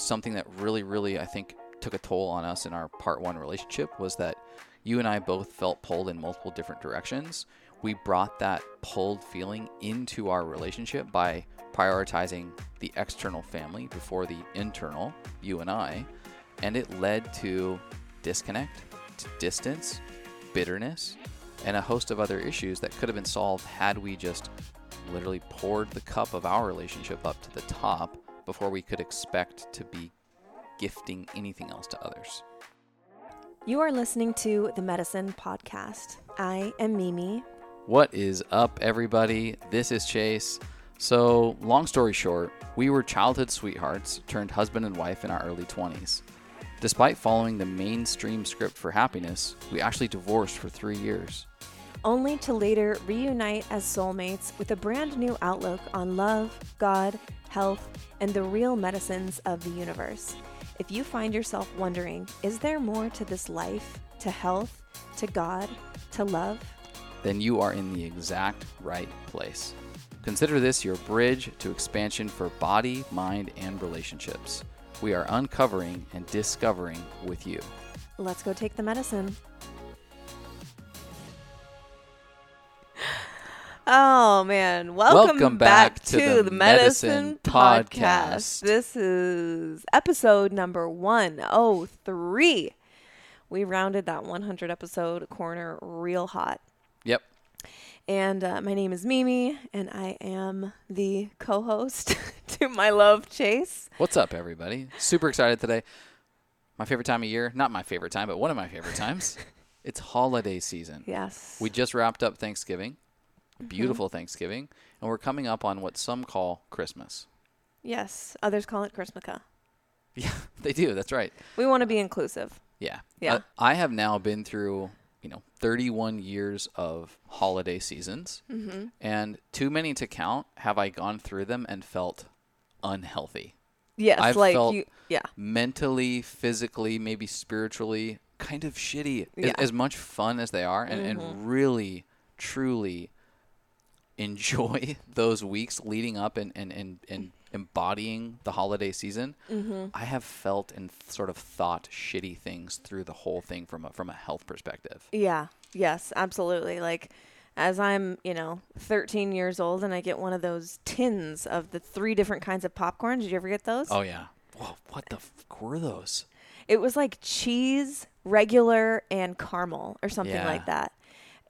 something that really, really, I think, took a toll on us in our part one relationship was that you and I both felt pulled in multiple different directions. We brought that pulled feeling into our relationship by prioritizing the external family before the internal, you and I, and it led to disconnect, to distance, bitterness, and a host of other issues that could have been solved had we just literally poured the cup of our relationship up to the top before we could expect to be gifting anything else to others. You are listening to the Medicine Podcast. I am Mimi. What is up, everybody? This is Chase. So, long story short, we were childhood sweethearts turned husband and wife in our early 20s. Despite following the mainstream script for happiness, we actually divorced for three years. Only to later reunite as soulmates with a brand new outlook on love, God, health, and the real medicines of the universe. If you find yourself wondering, is there more to this life, to health, to God, to love? Then you are in the exact right place. Consider this your bridge to expansion for body, mind, and relationships. We are uncovering and discovering with you. Let's go take the medicine. Oh man, welcome, Welcome back, back to, the the Medicine Medicine Podcast. Podcast. This is episode number 103. We rounded that 100 episode corner real hot. Yep. And uh, my name is Mimi, and I am the co host to my love, Chase. What's up, everybody? Super excited today. My favorite time of year. Not my favorite time, but one of my favorite times. it's holiday season. Yes. We just wrapped up Thanksgiving, beautiful Thanksgiving, and we're coming up on what some call Christmas. yes. Others call it Christmaka. Yeah, they do. That's right. We want to be inclusive. Yeah. Yeah. Uh, I have now been through, you know, 31 years of holiday seasons, Mm-hmm. and too many to count have I gone through them and felt unhealthy. Yes. I've like felt- you. Yeah. Mentally, physically, maybe spiritually, kind of shitty. As, Yeah. as much fun as they are, and, Mhm. and really, truly enjoy those weeks leading up and, and, and, and embodying the holiday season. Mm-hmm. I have felt and sort of thought shitty things through the whole thing from a, from a health perspective. Yeah. Yes, absolutely. Like as I'm, you know, 13 years old and I get one of those tins of the three different kinds of popcorn. Did you ever get those? Oh yeah. Whoa, what the fuck were those? It was like cheese, regular, and caramel or something Yeah. like that.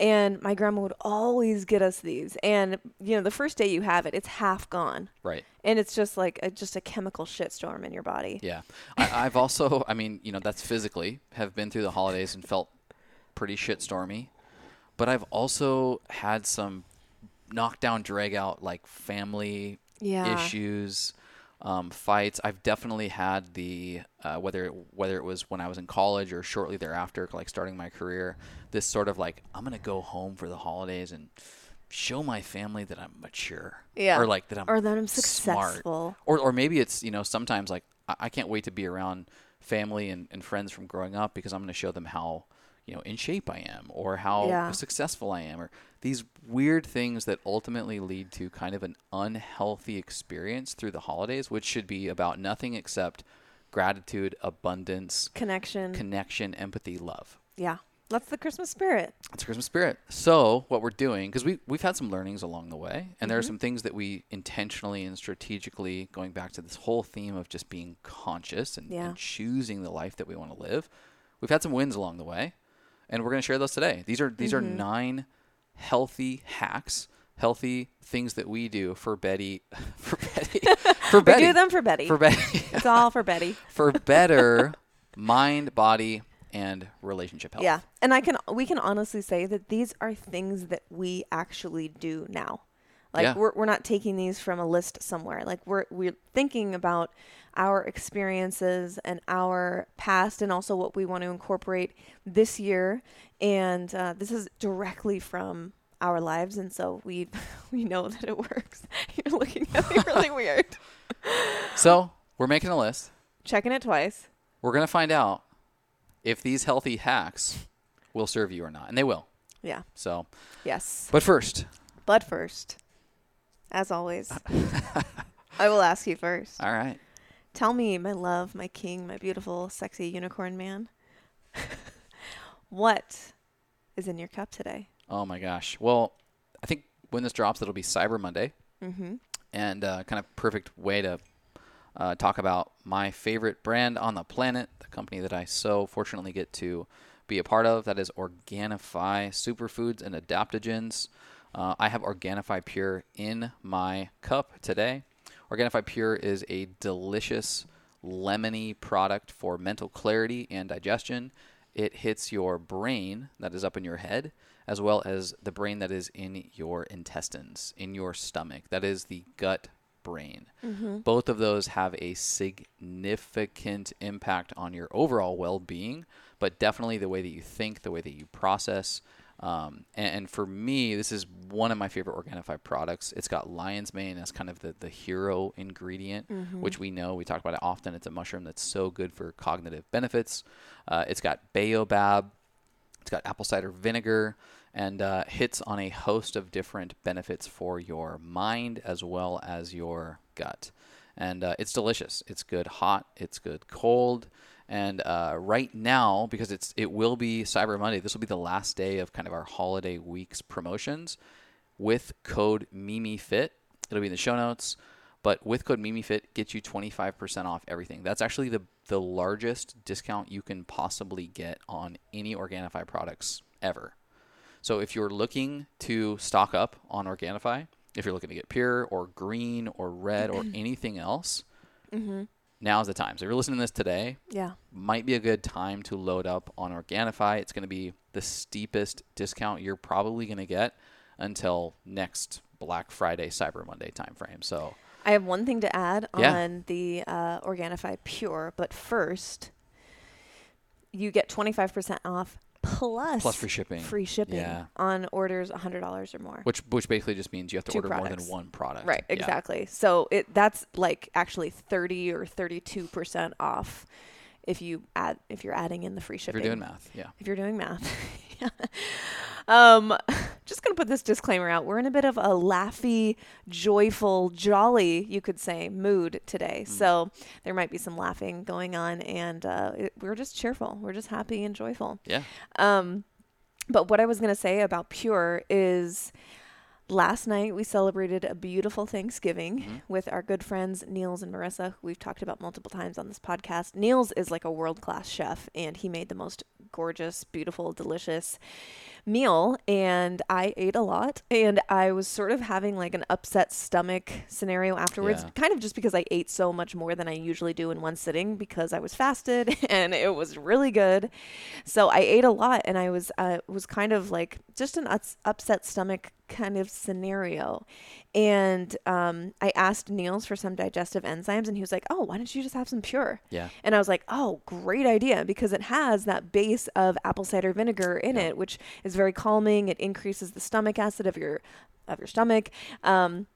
And my grandma would always get us these. And you know, the first day you have it, it's half gone. Right. And it's just like a, just a chemical shitstorm in your body. Yeah. I, I've also, I mean, you know, that's physically have been through the holidays and felt pretty shitstormy, but I've also had some knockdown, drag out like family Yeah. issues, um, fights. I've definitely had the uh, whether it, whether it was when I was in college or shortly thereafter, like starting my career, this sort of like I'm gonna go home for the holidays and show my family that I'm mature, Yeah. or like that I'm Or that I'm smart. successful. or or maybe it's you know sometimes like I, I can't wait to be around family and, and friends from growing up because I'm going to show them how you know in shape I am or how Yeah. successful I am or these weird things that ultimately lead to kind of an unhealthy experience through the holidays which should be about nothing except gratitude abundance Connection. connection empathy love yeah. That's the Christmas spirit. it's Christmas spirit. So what we're doing, because we we've had some learnings along the way, and there Mm-hmm. are some things that we intentionally and strategically, going back to this whole theme of just being conscious and, Yeah. and choosing the life that we want to live. We've had some wins along the way, and we're going to share those today. These are these Mm-hmm. are nine healthy hacks, healthy things that we do for Betty, for Betty, for We Betty, do them for Betty. for Betty, it's all for Betty. for better mind, body, and relationship health. Yeah. And I can we can honestly say that these are things that we actually do now. Like Yeah. we're we're not taking these from a list somewhere. Like we're we're thinking about our experiences and our past and also what we want to incorporate this year and uh, this is directly from our lives and so we we know that it works. You're looking at me really weird. So we're making a list. Checking it twice. We're going to find out if these healthy hacks will serve you or not. And they will. Yeah. So, Yes. but first, But first, as always, I will ask you first. all right. Tell me, my love, my king, my beautiful, sexy unicorn man, what is in your cup today? Oh my gosh. Well, I think when this drops, it'll be Cyber Monday, Mm-hmm. and uh, kind of perfect way to uh, talk about my favorite brand on the planet, the company that I so fortunately get to be a part of. That is Organifi Superfoods and Adaptogens. Uh, I have Organifi Pure in my cup today. Organifi Pure is a delicious lemony product for mental clarity and digestion. It hits your brain that is up in your head, as well as the brain that is in your intestines, in your stomach. That is the gut brain. Mm-hmm. Both of those have a significant impact on your overall well being, but definitely the way that you think, the way that you process. Um, and, and for me, this is one of my favorite Organifi products. It's got lion's mane as kind of the, the hero ingredient, which we know, we talk about it often. It's a mushroom that's so good for cognitive benefits. Uh, it's got baobab, it's got apple cider vinegar and uh, hits on a host of different benefits for your mind as well as your gut. And uh, it's delicious. It's good hot. It's good cold. And uh, right now, because it's it will be Cyber Monday, this will be the last day of kind of our holiday week's promotions. With code MimiFit, it'll be in the show notes. But with code MimiFit, gets you 25% off everything. That's actually the the largest discount you can possibly get on any Organifi products ever. So if you're looking to stock up on Organifi, if you're looking to get pure or green or red or anything else, now's the time. So if you're listening to this today, Yeah. might be a good time to load up on Organifi. It's going to be the steepest discount you're probably going to get until next Black Friday, Cyber Monday timeframe. So I have one thing to add Yeah. on the uh, Organifi Pure, but first, you get 25% off plus, plus free shipping, free shipping Yeah. on orders $100 or more. which which basically just means you have to Two order more products. than one product. Right, Yeah. exactly. So it that's like actually 30 or 32% off if you add if you're adding in the free If shipping. you're doing math, yeah. if you're doing math. Yeah. um, just going to put this disclaimer out. We're in a bit of a laughy, joyful, jolly, you could say, mood today. So there might be some laughing going on, and uh, it, we're just cheerful. We're just happy and joyful. Yeah. Um, but what I was going to say about Pure is last night we celebrated a beautiful Thanksgiving Mhm. with our good friends Niels and Marissa, who we've talked about multiple times on this podcast. Niels is like a world class chef, and he made the most gorgeous, beautiful, delicious meal. And I ate a lot, and I was sort of having like an upset stomach scenario afterwards, Yeah. kind of just because I ate so much more than I usually do in one sitting because I was fasted and it was really good. So I ate a lot, and I was uh, was kind of like just an ups- upset stomach kind of scenario. And um, I asked Niels for some digestive enzymes, and he was like, "Oh, why don't you just have some pure?" Yeah. And I was like, "Oh, great idea!" Because it has that base of apple cider vinegar in Yeah. it, which is very calming. It increases the stomach acid of your of your stomach. Um,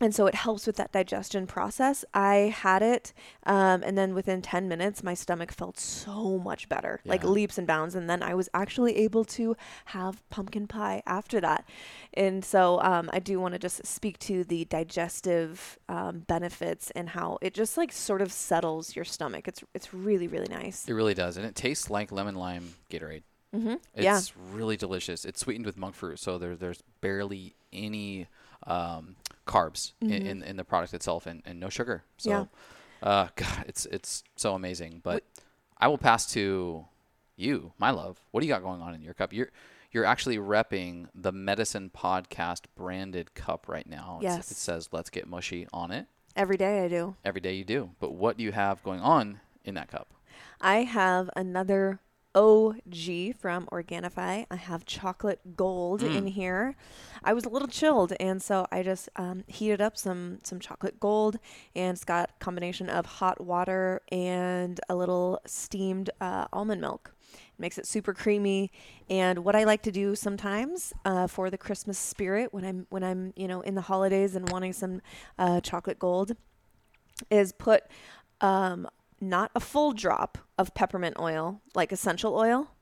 and so it helps with that digestion process. I had it, um, and then within 10 minutes, my stomach felt so much better, like leaps and bounds. And then I was actually able to have pumpkin pie after that. And so um, I do want to just speak to the digestive um, benefits and how it just like sort of settles your stomach. It's it's really really nice. It really does. And it tastes like lemon lime Gatorade. Mm-hmm. It's Yeah. really delicious. It's sweetened with monk fruit, so there, there's barely any um, carbs in, Mhm. in, in the product itself and, and no sugar. So, Yeah. uh, God, it's it's so amazing. But I will pass to you, my love. What do you got going on in your cup? You're you're actually repping the Medicine Podcast branded cup right now. It's- Yes. It says "Let's get mushy" on it. Every day I do. Every day you do. But what do you have going on in that cup? I have another OG from Organifi. I have chocolate gold Mm. in here. I was a little chilled, and so I just um, heated up some some chocolate gold, and it's got a combination of hot water and a little steamed uh, almond milk. It makes it super creamy. And what I like to do sometimes uh, for the Christmas spirit, when I'm when I'm you know in the holidays and wanting some uh, chocolate gold, is put um, not a full drop of peppermint oil, like essential oil.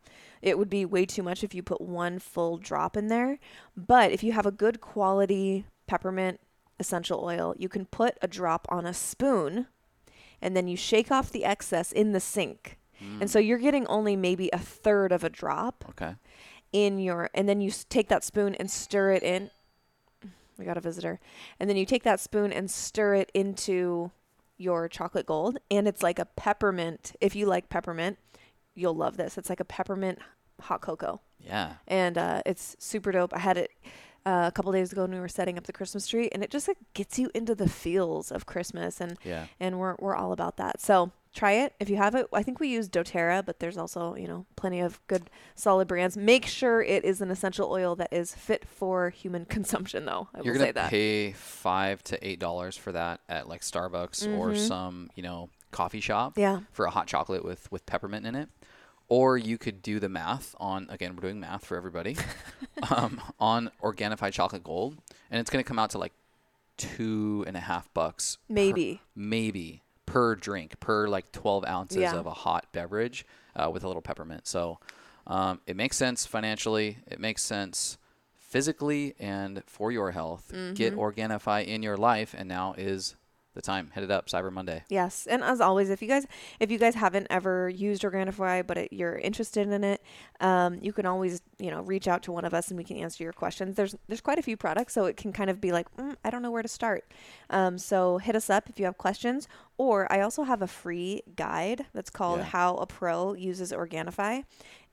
It would be way too much if you put one full drop in there. But if you have a good quality peppermint essential oil, you can put a drop on a spoon and then you shake off the excess in the sink. Mm. And so you're getting only maybe a third of a drop Okay. in your and then you take that spoon and stir it in we got a visitor and then you take that spoon and stir it into your chocolate gold and it's like a peppermint if you like peppermint you'll love this it's like a peppermint hot cocoa Yeah. and uh, it's super dope i had it uh, a couple days ago when we were setting up the christmas tree and it just like gets you into the feels of christmas and Yeah. and we're we're all about that. So try it if you have it. I think we use DoTerra, but there's also you know plenty of good solid brands. Make sure it is an essential oil that is fit for human consumption, though. I You're gonna pay five to eight dollars for that at like Starbucks or Mhm. some you know coffee shop Yeah, for a hot chocolate with with peppermint in it. Or you could do the math on again we're doing math for everybody um, on Organifi chocolate gold, and it's gonna come out to like two and a half bucks per- maybe. Per drink per like 12 ounces Yeah. of a hot beverage uh, with a little peppermint so um, it makes sense financially it makes sense physically and for your health get Mm-hmm. organifi in your life and now is the time head it up cyber monday Yes, and as always, if you guys if you guys haven't ever used Organifi but it, you're interested in it, um, you can always you know reach out to one of us and we can answer your questions. There's there's quite a few products, so it can kind of be like mm, I don't know where to start. Um, so hit us up if you have questions, or I also have a free guide that's called Yeah. How a Pro Uses Organifi,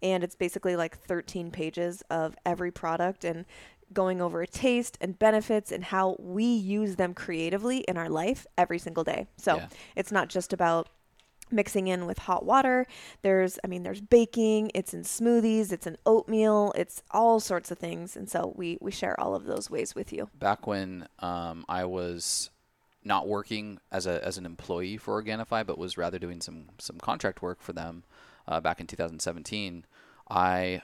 and it's basically like 13 pages of every product and going over taste and benefits and how we use them creatively in our life every single day. So Yeah. it's not just about mixing in with hot water. There's, I mean, there's baking, it's in smoothies, it's in oatmeal, it's all sorts of things. And so we, we share all of those ways with you. back when um, i was not working as a as an employee for Organifi, but was rather doing some some contract work for them uh, back in 2017. I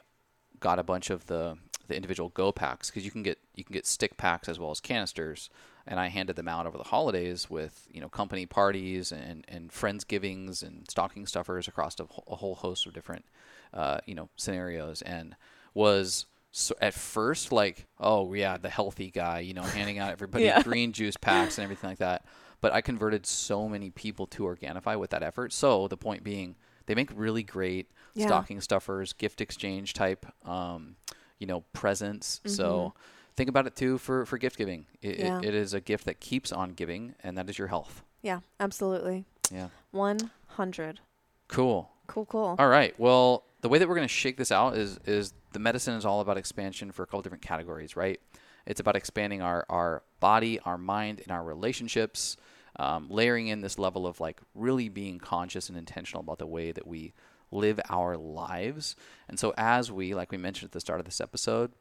got a bunch of the the individual go packs because you can get you can get stick packs as well as canisters, and I handed them out over the holidays with you know company parties and and friendsgivings and stocking stuffers across a, a whole host of different uh, you know scenarios, and was so at first like oh yeah the healthy guy you know handing out everybody Yeah. green juice packs and everything like that but i converted so many people to organifi with that effort so the point being they make really great Yeah. stocking stuffers gift exchange type um, you know presents so Mm-hmm. think about it too for for gift giving it, Yeah. it, it is a gift that keeps on giving and that is your health Yeah, absolutely. yeah 100. cool Cool, cool. All right. Well, the way that we're going to shake this out is is the medicine is all about expansion for a couple different categories, right? It's about expanding our our body, our mind, and our relationships, um, layering in this level of like really being conscious and intentional about the way that we live our lives. And so, as we, like we mentioned at the start of this episode,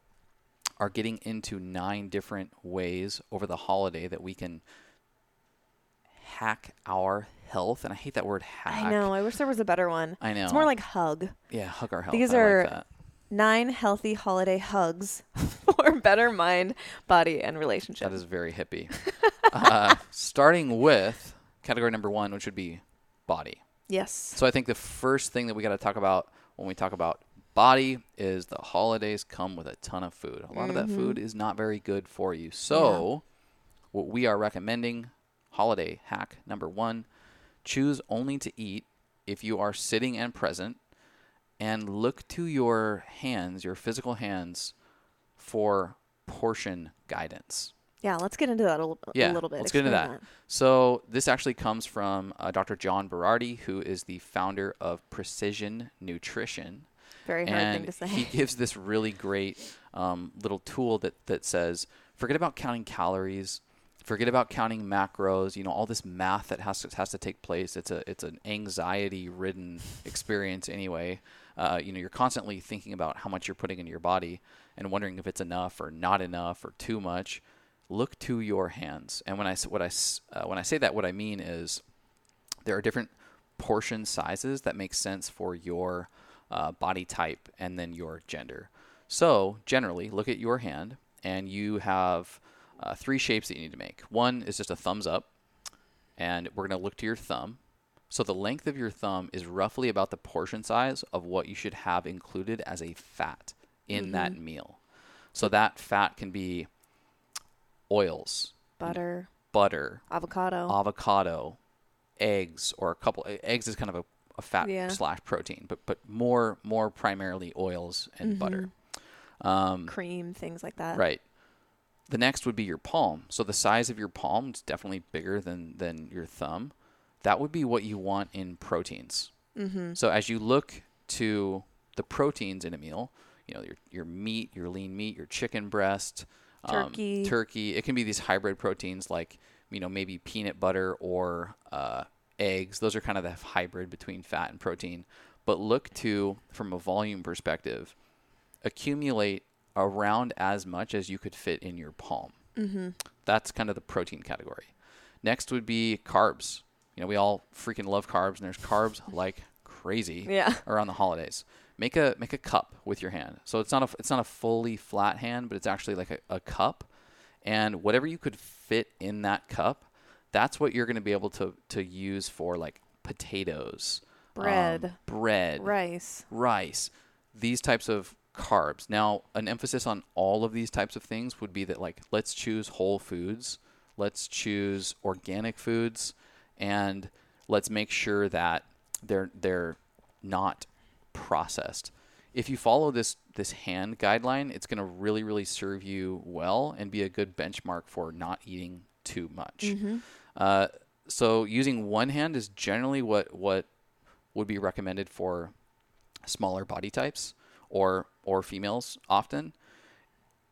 are getting into nine different ways over the holiday that we can hack our health. And I hate that word hack. I know. I wish there was a better one. I know. It's more like hug. Yeah, hug our health. These I are- that. Nine healthy holiday hugs for better mind, body, and relationship. That is very hippie. uh, starting with category number one, which would be body. Yes. So I think the first thing that we got to talk about when we talk about body is the holidays come with a ton of food. A lot of that mm-hmm. food is not very good for you. So what we are recommending, holiday hack number one, choose only to eat if you are sitting and present and look to your hands, your physical hands, for portion guidance. Yeah, let's get into that a, l- a Yeah, little bit. let's get into Explain that. So this actually comes from uh, Dr. John Berardi, who is the founder of Precision Nutrition, Very hard and thing to say. he gives this really great um, little tool that that says, forget about counting calories, forget about counting macros. You know, all this math that has to has to take place. It's a it's an anxiety ridden experience anyway. Uh, you know, you're constantly thinking about how much you're putting into your body and wondering if it's enough or not enough or too much. Look to your hands. And when I what I uh, when I say that, what I mean is there are different portion sizes that make sense for your uh, body type and then your gender. So generally, look at your hand, and you have uh, three shapes that you need to make. One is just a thumbs up, and we're going to look to your thumb. So the length of your thumb is roughly about the portion size of what you should have included as a fat in that meal. So that fat can be oils, Butter, butter, avocado. avocado, eggs or a couple eggs is kind of a, a fat Yeah. slash protein, but but more more primarily oils and butter. Um, Cream, things like that. Right. The next would be your palm. So the size of your palm is definitely bigger than than your thumb. That would be what you want in proteins. Mm-hmm. So as you look to the proteins in a meal, you know your your meat, your lean meat, your chicken breast, Turkey. um, turkey. It can be these hybrid proteins like you know maybe peanut butter or uh, eggs. Those are kind of the hybrid between fat and protein. But look to from a volume perspective, accumulate around as much as you could fit in your palm. Mm-hmm. That's kind of the protein category. Next would be carbs. You know, we all freaking love carbs, and there's carbs like crazy Yeah. around the holidays. Make a make a cup with your hand. So it's not a it's not a fully flat hand, but it's actually like a, a cup, and whatever you could fit in that cup, that's what you're going to be able to to use for like potatoes, um, Bread. bread, Rice. rice, these types of carbs. Now, an emphasis on all of these types of things would be that like let's choose whole foods, let's choose organic foods, and let's make sure that they're they're not processed. If you follow this this hand guideline, it's going to really really serve you well and be a good benchmark for not eating too much. Mm-hmm. Uh, so using one hand is generally what what would be recommended for smaller body types or or females often.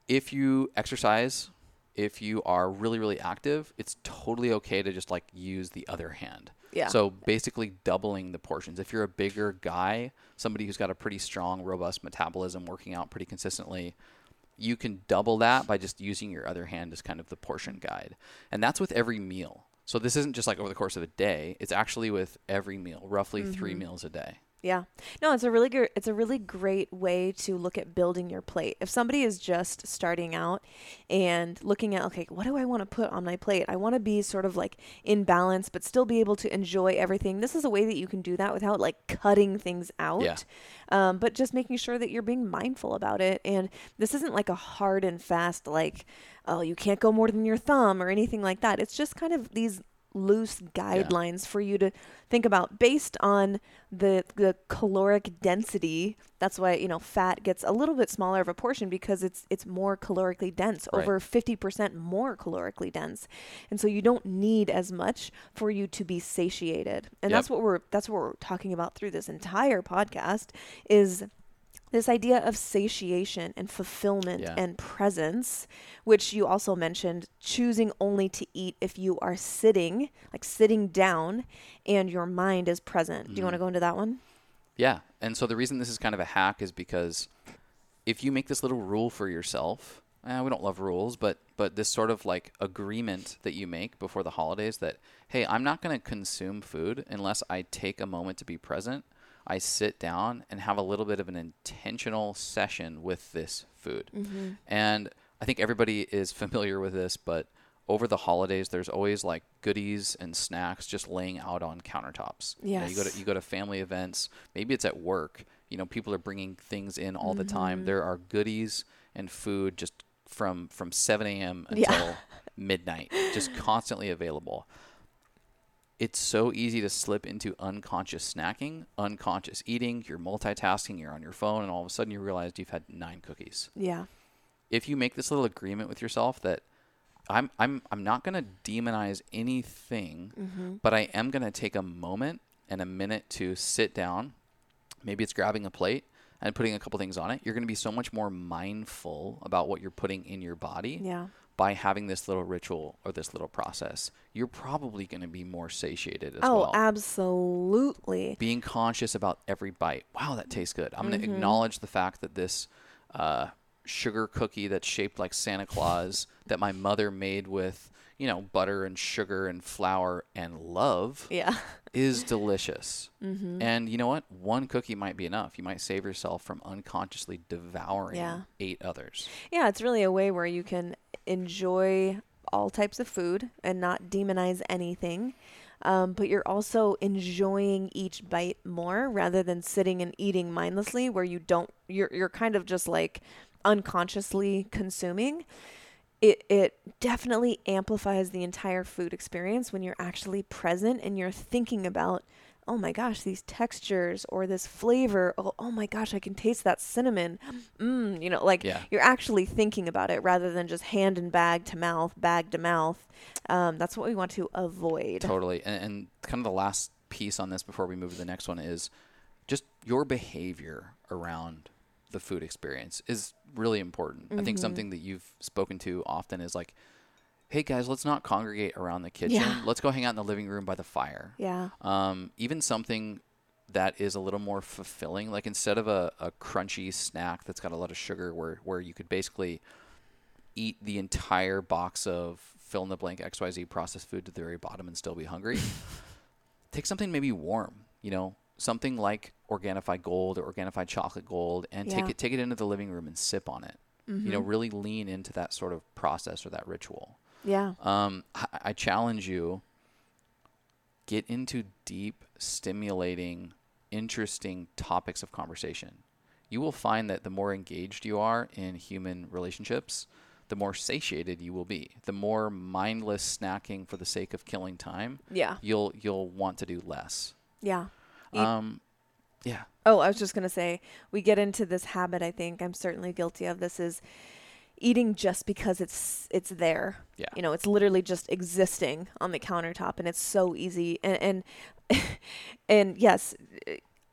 If you exercise, if you are really really active, it's totally okay to just like use the other hand. Yeah. So basically doubling the portions. If you're a bigger guy, somebody who's got a pretty strong, robust metabolism, working out pretty consistently, you can double that by just using your other hand as kind of the portion guide. And that's with every meal. So this isn't just like over the course of a day. It's actually with every meal, roughly three mm-hmm. meals a day. Yeah. No, it's a really good it's a really great way to look at building your plate. If somebody is just starting out and looking at okay, what do I want to put on my plate? I want to be sort of like in balance but still be able to enjoy everything. This is a way that you can do that without like cutting things out. Yeah. Um, but just making sure that you're being mindful about it and this isn't like a hard and fast like oh, you can't go more than your thumb or anything like that. It's just kind of these loose guidelines for you to think about based on the the caloric density that's why you know fat gets a little bit smaller of a portion because it's it's more calorically dense Right. over 50% more calorically dense and so you don't need as much for you to be satiated and Yep. that's what we're that's what we're talking about through this entire podcast is this idea of satiation and fulfillment Yeah. and presence, which you also mentioned, choosing only to eat if you are sitting, like sitting down, and your mind is present. Do you want to go into that one? Yeah. And so the reason this is kind of a hack is because if you make this little rule for yourself, eh, we don't love rules, but but this sort of like agreement that you make before the holidays that hey, I'm not going to consume food unless I take a moment to be present. I sit down and have a little bit of an intentional session with this food. And I think everybody is familiar with this, but over the holidays there's always like goodies and snacks just laying out on countertops. You know, you go to you go to family events, maybe it's at work. You know, people are bringing things in all the Mm-hmm. time. There are goodies and food just from from 7 a.m. until Yeah. midnight, just constantly available. It's so easy to slip into unconscious snacking, unconscious eating. You're multitasking. You're on your phone, and all of a sudden you realize you've had nine cookies Yeah. if you make this little agreement with yourself that I'm I'm I'm not going to demonize anything, Mm-hmm. but I am going to take a moment and a minute to sit down. Maybe it's grabbing a plate and putting a couple things on it. You're going to be so much more mindful about what you're putting in your body Yeah. By having this little ritual or this little process. You're probably going to be more satiated as Oh, well Oh, absolutely. being conscious about every bite. Wow, that tastes good. I'm going Mm-hmm. to acknowledge the fact that this uh, sugar cookie that's shaped like Santa Claus that my mother made with, you know, butter and sugar and flour and love Yeah. is delicious. Mm-hmm. And you know what? One cookie might be enough. You might save yourself from unconsciously devouring Yeah. eight others. Yeah, it's really a way where you can enjoy all types of food and not demonize anything. Um, but you're also enjoying each bite more rather than sitting and eating mindlessly where you don't you're you're kind of just like unconsciously consuming. it it definitely amplifies the entire food experience when you're actually present and you're thinking about oh my gosh these textures or this flavor oh, oh my gosh i can taste that cinnamon mm, you know like Yeah. you're actually thinking about it rather than just hand and bag to mouth bag to mouth um, that's what we want to avoid Totally. And, and kind of the last piece on this before we move to the next one is just your behavior around the food experience is really important. I think Mm-hmm. something that you've spoken to often is like, hey guys, let's not congregate around the kitchen. Yeah. Let's go hang out in the living room by the fire. yeah Um, even something that is a little more fulfilling, like instead of a, a crunchy snack that's got a lot of sugar, where where you could basically eat the entire box of fill in the blank XYZ processed food to the very bottom and still be hungry. Take something maybe warm, you know, something like Organifi Gold or Organifi Chocolate Gold, and take it take it into the living room and sip on it. You know, really lean into that sort of process or that ritual. Yeah Um, I, I challenge you. Get into deep, stimulating, interesting topics of conversation. You will find that the more engaged you are in human relationships, the more satiated you will be. The more mindless snacking for the sake of killing time, yeah you'll you'll want to do less. yeah Eat- Um, yeah, Oh, I was just going to say, we get into this habit, I think I'm certainly guilty of this is eating just because it's it's there. Yeah. You know, it's literally just existing on the countertop and it's so easy and and, and yes,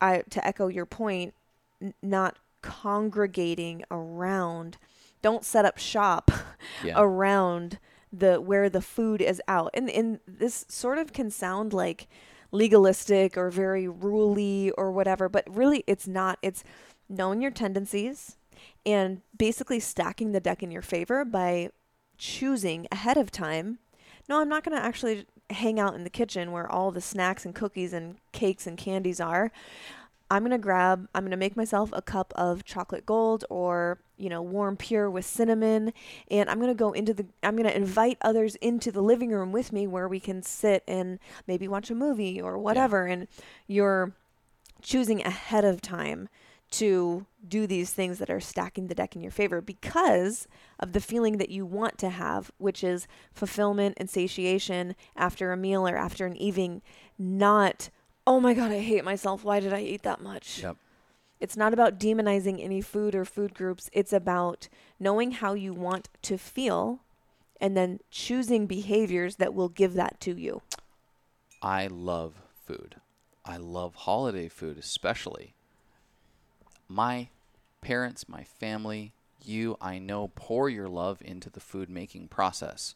I to echo your point, n- not congregating around don't set up shop yeah, around the where the food is out. And and this sort of can sound like legalistic or very ruly or whatever, but really it's not. It's knowing your tendencies and basically stacking the deck in your favor by choosing ahead of time. No, I'm not going to actually hang out in the kitchen where all the snacks and cookies and cakes and candies are. I'm going to grab, I'm going to make myself a cup of chocolate gold or, you know, warm pure with cinnamon. And I'm going to go into the, I'm going to invite others into the living room with me where we can sit and maybe watch a movie or whatever. And you're choosing ahead of time to do these things that are stacking the deck in your favor because of the feeling that you want to have, which is fulfillment and satiation after a meal or after an evening, not, oh my God, I hate myself. Why did I eat that much? Yep. It's not about demonizing any food or food groups. It's about knowing how you want to feel and then choosing behaviors that will give that to you. I love food. I love holiday food, especially. My parents, my family, you, I know, pour your love into the food making process.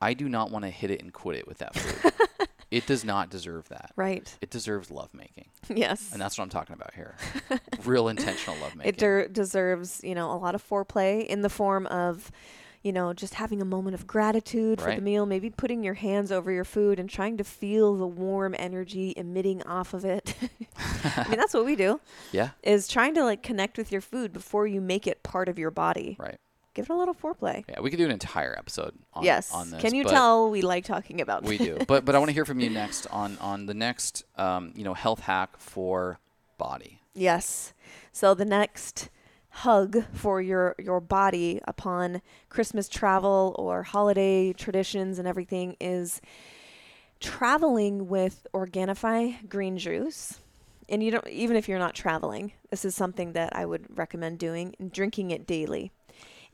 I do not want to hit it and quit it with that food. it does not deserve that. Right. It deserves love making. yes. And that's what I'm talking about here. Real intentional love making. It der- deserves, you know, a lot of foreplay in the form of, you know, just having a moment of gratitude for the meal, maybe putting your hands over your food and trying to feel the warm energy emitting off of it. I mean, that's what we do. yeah, Is trying to like connect with your food before you make it part of your body. right. Give it a little foreplay. Yeah, we could do an entire episode on, yes. on this. Can you tell we like talking about we do but but i want to hear from you next on on the next um, you know health hack for body Yes. So the next hug for your your body upon Christmas travel or holiday traditions and everything is traveling with Organifi green juice. And you don't even if you're not traveling, this is something that I would recommend doing and drinking it daily.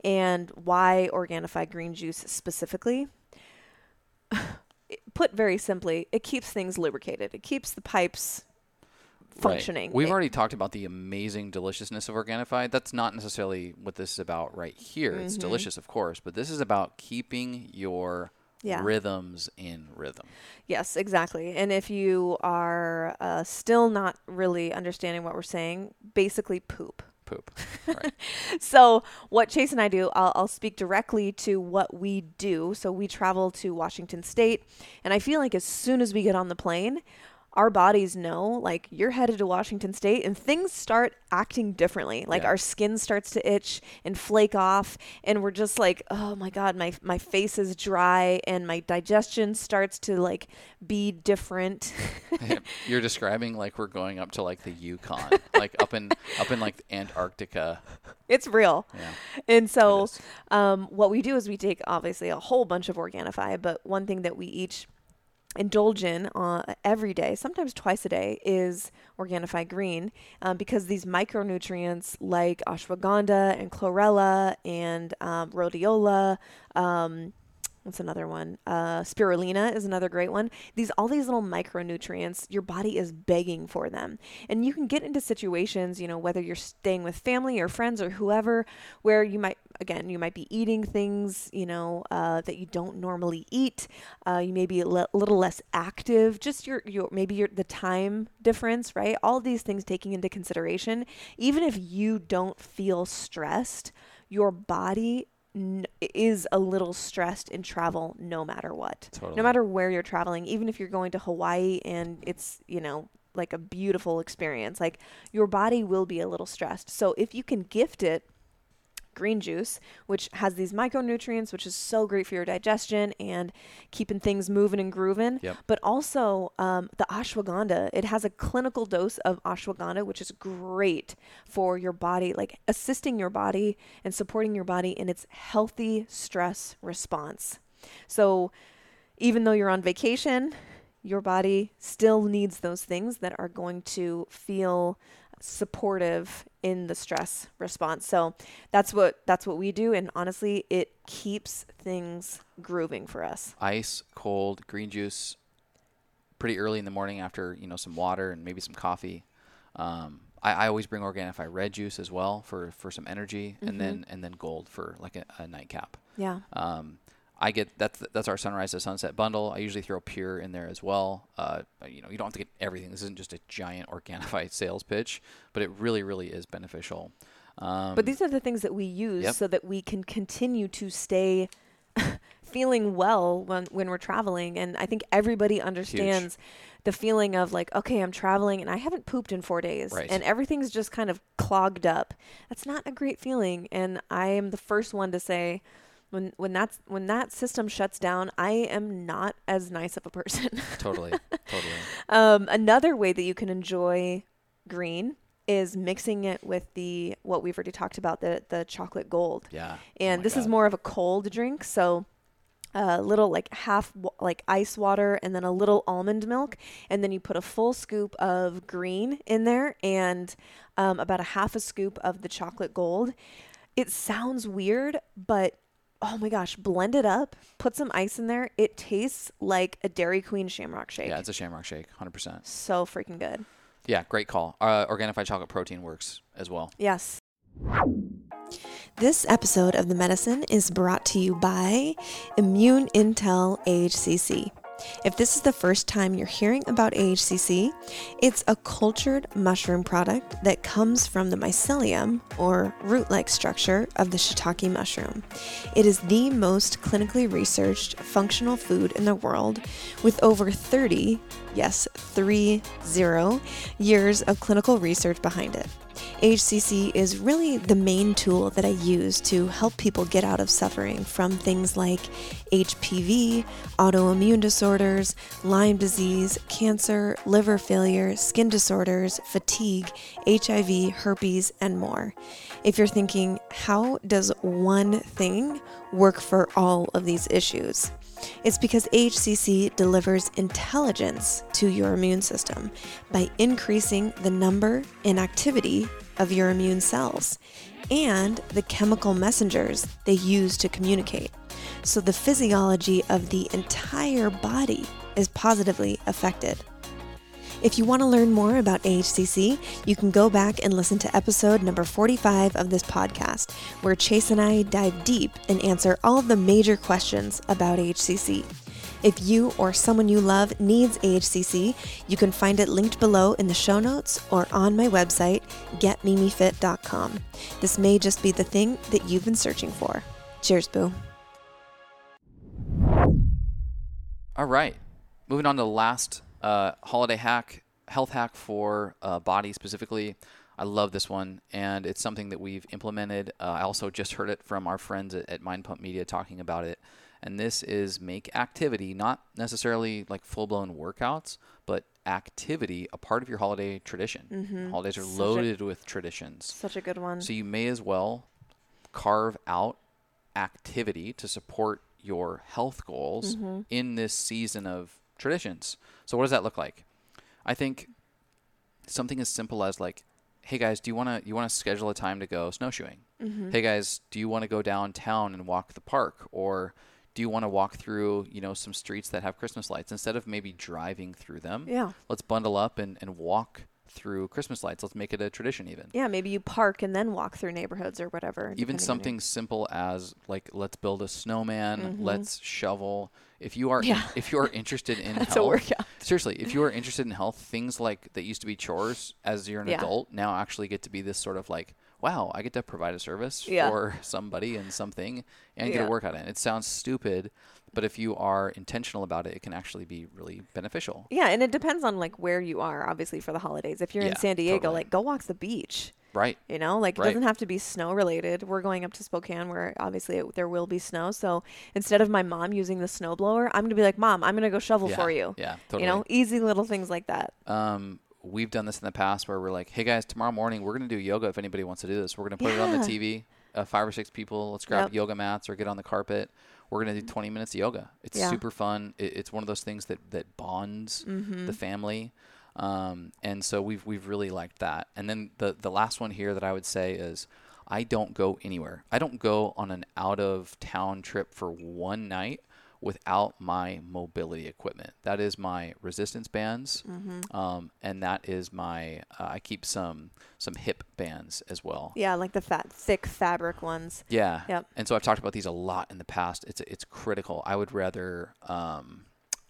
And why Organifi green juice specifically? Put very simply, it keeps things lubricated. It keeps the pipes Right. functioning. we've It- already talked about the amazing deliciousness of organifi that's not necessarily what this is about right here it's Mm-hmm. delicious of course but this is about keeping your Yeah. rhythms in rhythm Yes, exactly. And if you are uh, still not really understanding what we're saying, basically poop. poop right So, what Chase and I do, I'll, I'll speak directly to what we do. So, we travel to Washington State, and I feel like as soon as we get on the plane, our bodies know like you're headed to Washington State and things start acting differently. Like Yeah. our skin starts to itch and flake off and we're just like, "Oh my god, my my face is dry and my digestion starts to like be different." You're describing like we're going up to like the Yukon, like up in up in like Antarctica. it's real. Yeah. And so, um, what we do is we take obviously a whole bunch of Organifi, but one thing that we each indulge in uh, every day, sometimes twice a day, is Organifi Green um, because these micronutrients like ashwagandha and chlorella and um, rhodiola. Um, What's another one? Uh, spirulina is another great one. These all these little micronutrients, your body is begging for them, and you can get into situations, you know, whether you're staying with family or friends or whoever, where you might again you might be eating things, you know, uh, that you don't normally eat. Uh, you may be a li- little less active. Just your your maybe your the time difference, right? All these things taking into consideration. Even if you don't feel stressed, your body n- is a little stressed in travel no matter what. Totally. No matter where you're traveling, even if you're going to Hawaii and it's, you know, like a beautiful experience, like your body will be a little stressed. So if you can gift it green juice, which has these micronutrients, which is so great for your digestion and keeping things moving and grooving. Yep. But also um, the ashwagandha, it has a clinical dose of ashwagandha, which is great for your body, like assisting your body and supporting your body in its healthy stress response. So even though you're on vacation, your body still needs those things that are going to feel supportive in the stress response. So that's what that's what we do and honestly it keeps things grooving for us. Ice, cold, green juice, pretty early in the morning after you know some water and maybe some coffee. Um, I, I always bring Organifi red juice as well for, for some energy, and then and then gold for like a, a nightcap. Yeah. Um, I get that's that's our sunrise to sunset bundle. I usually throw pure in there as well. Uh, you know, you don't have to get everything. This isn't just a giant Organifi sales pitch, but it really, really is beneficial. Um, But these are the things that we use Yep. so that we can continue to stay feeling well when when we're traveling and I think everybody understands the feeling of like okay I'm traveling and I haven't pooped in 4 days Right. and everything's just kind of clogged up. That's not a great feeling and I am the first one to say when when that's when that system shuts down, I am not as nice of a person. totally, totally. Um, another way that you can enjoy green is mixing it with the what we've already talked about the the chocolate gold. Yeah. Oh And my this is more of a cold drink, so a little like half like ice water and then a little almond milk and then you put a full scoop of green in there and um, about a half a scoop of the chocolate gold. It sounds weird, but oh my gosh, blend it up, put some ice in there. It tastes like a Dairy Queen Shamrock Shake. Yeah, it's a Shamrock Shake, hundred percent. So freaking good. Yeah, great call. Uh, Organifi chocolate protein works as well. Yes. This episode of The Medicine is brought to you by Immune Intel AHCC. If this is the first time you're hearing about AHCC, it's a cultured mushroom product that comes from the mycelium or root like structure of the shiitake mushroom. It is the most clinically researched functional food in the world with over 30, yes, 30 years of clinical research behind it. AHCC is really the main tool that I use to help people get out of suffering from things like HPV, autoimmune disorders, Lyme disease, cancer, liver failure, skin disorders, fatigue, HIV, herpes, and more. If you're thinking, how does one thing work for all of these issues? It's because AHCC delivers intelligence to your immune system by increasing the number and activity of your immune cells and the chemical messengers they use to communicate. So the physiology of the entire body is positively affected. If you want to learn more about AHCC, you can go back and listen to episode number 45 of this podcast, where Chase and I dive deep and answer all the major questions about AHCC. If you or someone you love needs AHCC, you can find it linked below in the show notes or on my website, getmimifit.com. This may just be the thing that you've been searching for. Cheers, Boo. All right. Moving on to the last Uh, holiday hack, health hack for uh, body specifically. I love this one, and it's something that we've implemented. Uh, I also just heard it from our friends at, at Mind Pump Media talking about it. And this is make activity, not necessarily like full blown workouts, but activity a part of your holiday tradition. Mm-hmm. Holidays are Such a- loaded with traditions. Such a good one. So you may as well carve out activity to support your health goals Mm-hmm. in this season of traditions. So what does that look like? I think something as simple as like, hey guys, do you want to you want to schedule a time to go snowshoeing? Mm-hmm. Hey guys, do you want to go downtown and walk the park or do you want to walk through, you know, some streets that have Christmas lights instead of maybe driving through them? yeah. Let's bundle up and, and walk through Christmas lights. Let's make it a tradition even Yeah, maybe you park and then walk through neighborhoods or whatever. even something simple as like let's build a snowman Mhm. let's shovel if you are Yeah. if you are interested in That's a health workout. seriously if you are interested in health things like that used to be chores as you're an Yeah. adult now actually get to be this sort of like wow i get to provide a service Yeah. for somebody and something and get Yeah. a workout in it sounds stupid but if you are intentional about it it can actually be really beneficial Yeah, and it depends on like where you are, obviously for the holidays. If you're in San Diego, totally. like go walk the beach. right You know, like it Right. doesn't have to be snow related. We're going up to Spokane where obviously it, there will be snow. So instead of my mom using the snowblower, I'm gonna be like, Mom, I'm gonna go shovel yeah, for you. yeah totally You know, easy little things like that. um, we've done this in the past where we're like, hey guys, tomorrow morning we're going to do yoga if anybody wants to do this. We're going to put it on the TV, uh, five or six people. Let's grab Yep. yoga mats or get on the carpet. We're going to do 20 minutes of yoga. It's Yeah. super fun. It, it's one of those things that, that bonds Mm-hmm. the family. Um, and so we've, we've really liked that. And then the, the last one here that I would say is I don't go anywhere. I don't go on an out of town trip for one night without my mobility equipment. That is my resistance bands, Mm-hmm. um, and that is my. Uh, I keep some some hip bands as well. Yeah, like the fat, thick fabric ones. Yeah. Yep. And so I've talked about these a lot in the past. It's it's critical. I would rather um,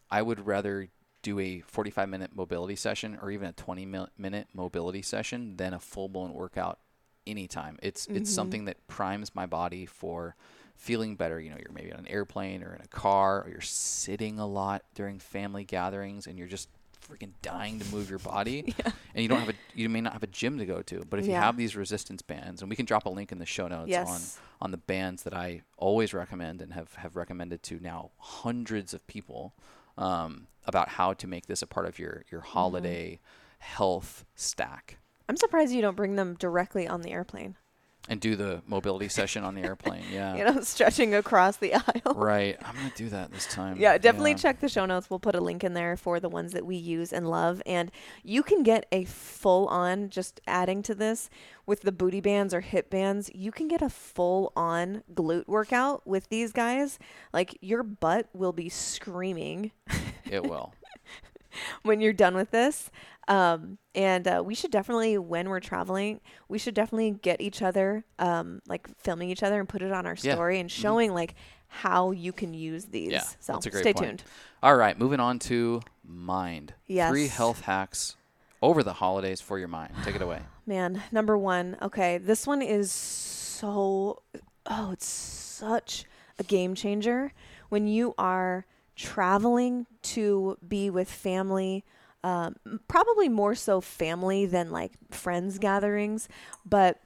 I would rather do a 45 minute mobility session or even a 20 mi- minute mobility session than a full blown workout anytime. It's it's Mhm. something that primes my body for feeling better. You know, you're maybe on an airplane or in a car or you're sitting a lot during family gatherings and you're just freaking dying to move your body Yeah. and you don't have a you may not have a gym to go to but if you have these resistance bands and we can drop a link in the show notes on Yes. on the bands that I always recommend and have, have recommended to now hundreds of people um, about how to make this a part of your, your holiday health stack I'm surprised you don't bring them directly on the airplane. And do the mobility session on the airplane. Yeah. You know, stretching across the aisle. Right. I'm going to do that this time. Yeah, definitely Yeah. check the show notes. We'll put a link in there for the ones that we use and love. And you can get a full on, just adding to this with the booty bands or hip bands, you can get a full on glute workout with these guys. Like your butt will be screaming It will. when you're done with this. Um, and uh, we should definitely, when we're traveling, we should definitely get each other, um, like filming each other and put it on our Yeah. story and showing like how you can use these. Yeah, so that's a great stay point. tuned. All right. Moving on to mind. Three health hacks over the holidays for your mind. Take it away. Man, number one. Okay, this one is so. Oh, it's such a game changer when you are traveling to be with family. Um, probably more so family than like friends gatherings, but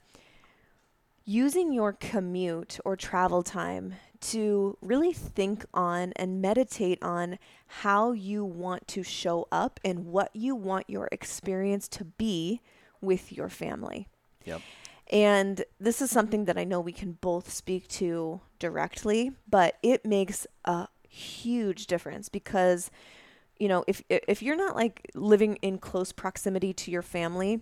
using your commute or travel time to really think on and meditate on how you want to show up and what you want your experience to be with your family. Yep. And this is something that I know we can both speak to directly, but it makes a huge difference because you know, if if you're not like living in close proximity to your family,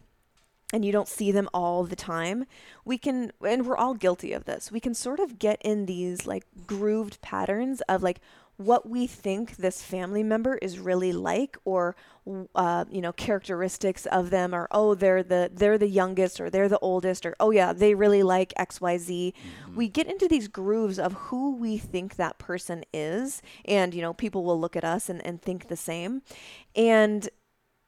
and you don't see them all the time, we can, and we're all guilty of this, we can sort of get in these like grooved patterns of like what we think this family member is really like or uh, you know characteristics of them or oh they're the they're the youngest or they're the oldest or oh yeah they really like xyz we get into these grooves of who we think that person is and you know people will look at us and, and think the same. And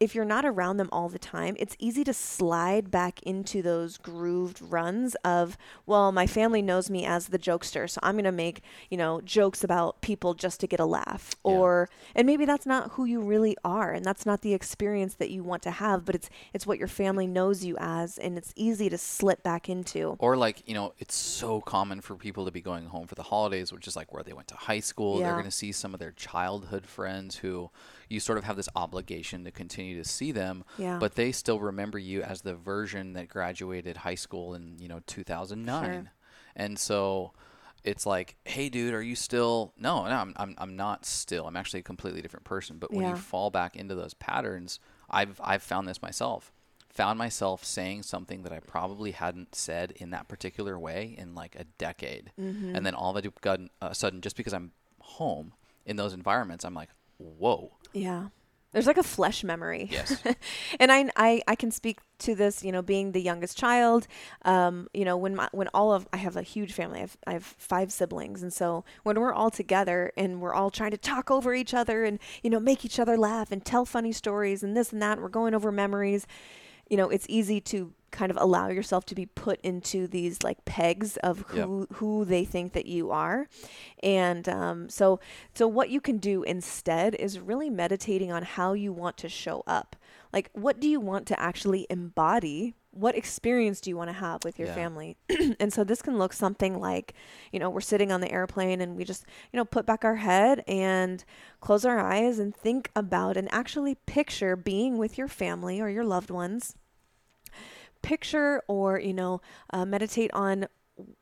if you're not around them all the time, it's easy to slide back into those grooved runs of, well, my family knows me as the jokester, so I'm going to make, you know, jokes about people just to get a laugh. Yeah. Or and maybe that's not who you really are and that's not the experience that you want to have, but it's it's what your family knows you as and it's easy to slip back into. Or like, you know, it's so common for people to be going home for the holidays, which is like where they went to high school. They're going to see some of their childhood friends who you sort of have this obligation to continue to see them, Yeah. but they still remember you as the version that graduated high school in, you know, 2009. Sure. And so it's like, "Hey dude, are you still No, no, I'm I'm I'm not still. I'm actually a completely different person." But when Yeah. you fall back into those patterns, I've I've found this myself found myself saying something that I probably hadn't said in that particular way in like a decade. Mm-hmm. And then all of a sudden, uh, sudden, just because I'm home in those environments, I'm like, whoa. Yeah. There's like a flesh memory. Yes. and I, I I can speak to this, you know, being the youngest child. Um, you know, when my when all of I have a huge family. I have I have five siblings, and so when we're all together and we're all trying to talk over each other and you know make each other laugh and tell funny stories and this and that, and we're going over memories. You know, it's easy to kind of allow yourself to be put into these like pegs of Yep. who who they think that you are. And um, so so what you can do instead is really meditating on how you want to show up. Like what do you want to actually embody? What experience do you want to have with your Yeah. family? And so this can look something like you know we're sitting on the airplane and we just you know put back our head and close our eyes and think about and actually picture being with your family or your loved ones picture or you know uh, meditate on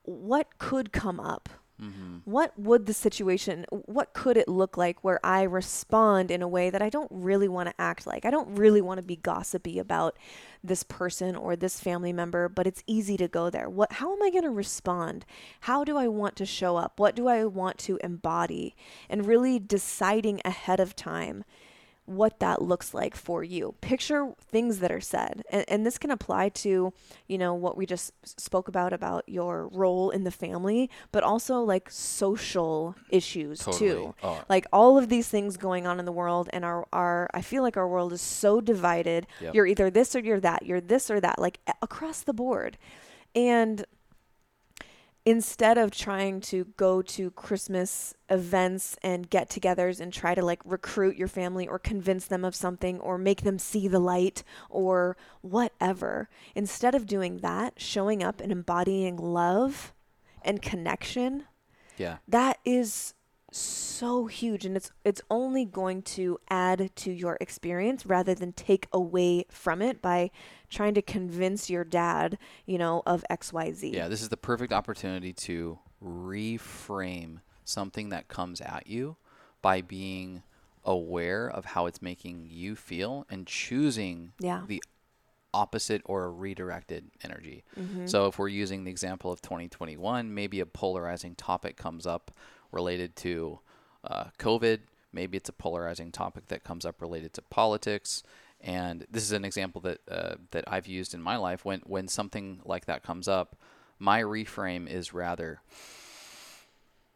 what could come up. Hmm what would the situation what could it look like where i respond in a way that i don't really want to act like? I don't really want to be gossipy about this person or this family member but it's easy to go there. What how am i going to respond? How do i want to show up? What do i want to embody? And really deciding ahead of time what that looks like for you. Picture things that are said. And, and this can apply to, you know, what we just spoke about, about your role in the family, but also like social issues Totally. too. Oh. Like all of these things going on in the world and our, our I feel like our world is so divided. Yep. You're either this or you're that. You're this or that, like across the board. And instead of trying to go to Christmas events and get togethers and try to like recruit your family or convince them of something or make them see the light or whatever, instead of doing that, showing up and embodying love and connection, Yeah. that is so huge and it's it's only going to add to your experience rather than take away from it by trying to convince your dad, you know, of XYZ. Yeah. This is the perfect opportunity to reframe something that comes at you by being aware of how it's making you feel and choosing Yeah. the opposite or a redirected energy. Mm-hmm. So if we're using the example of 2021, maybe a polarizing topic comes up related to uh, COVID. Maybe it's a polarizing topic that comes up related to politics. And this is an example that uh, that I've used in my life. When when something like that comes up, my reframe is rather,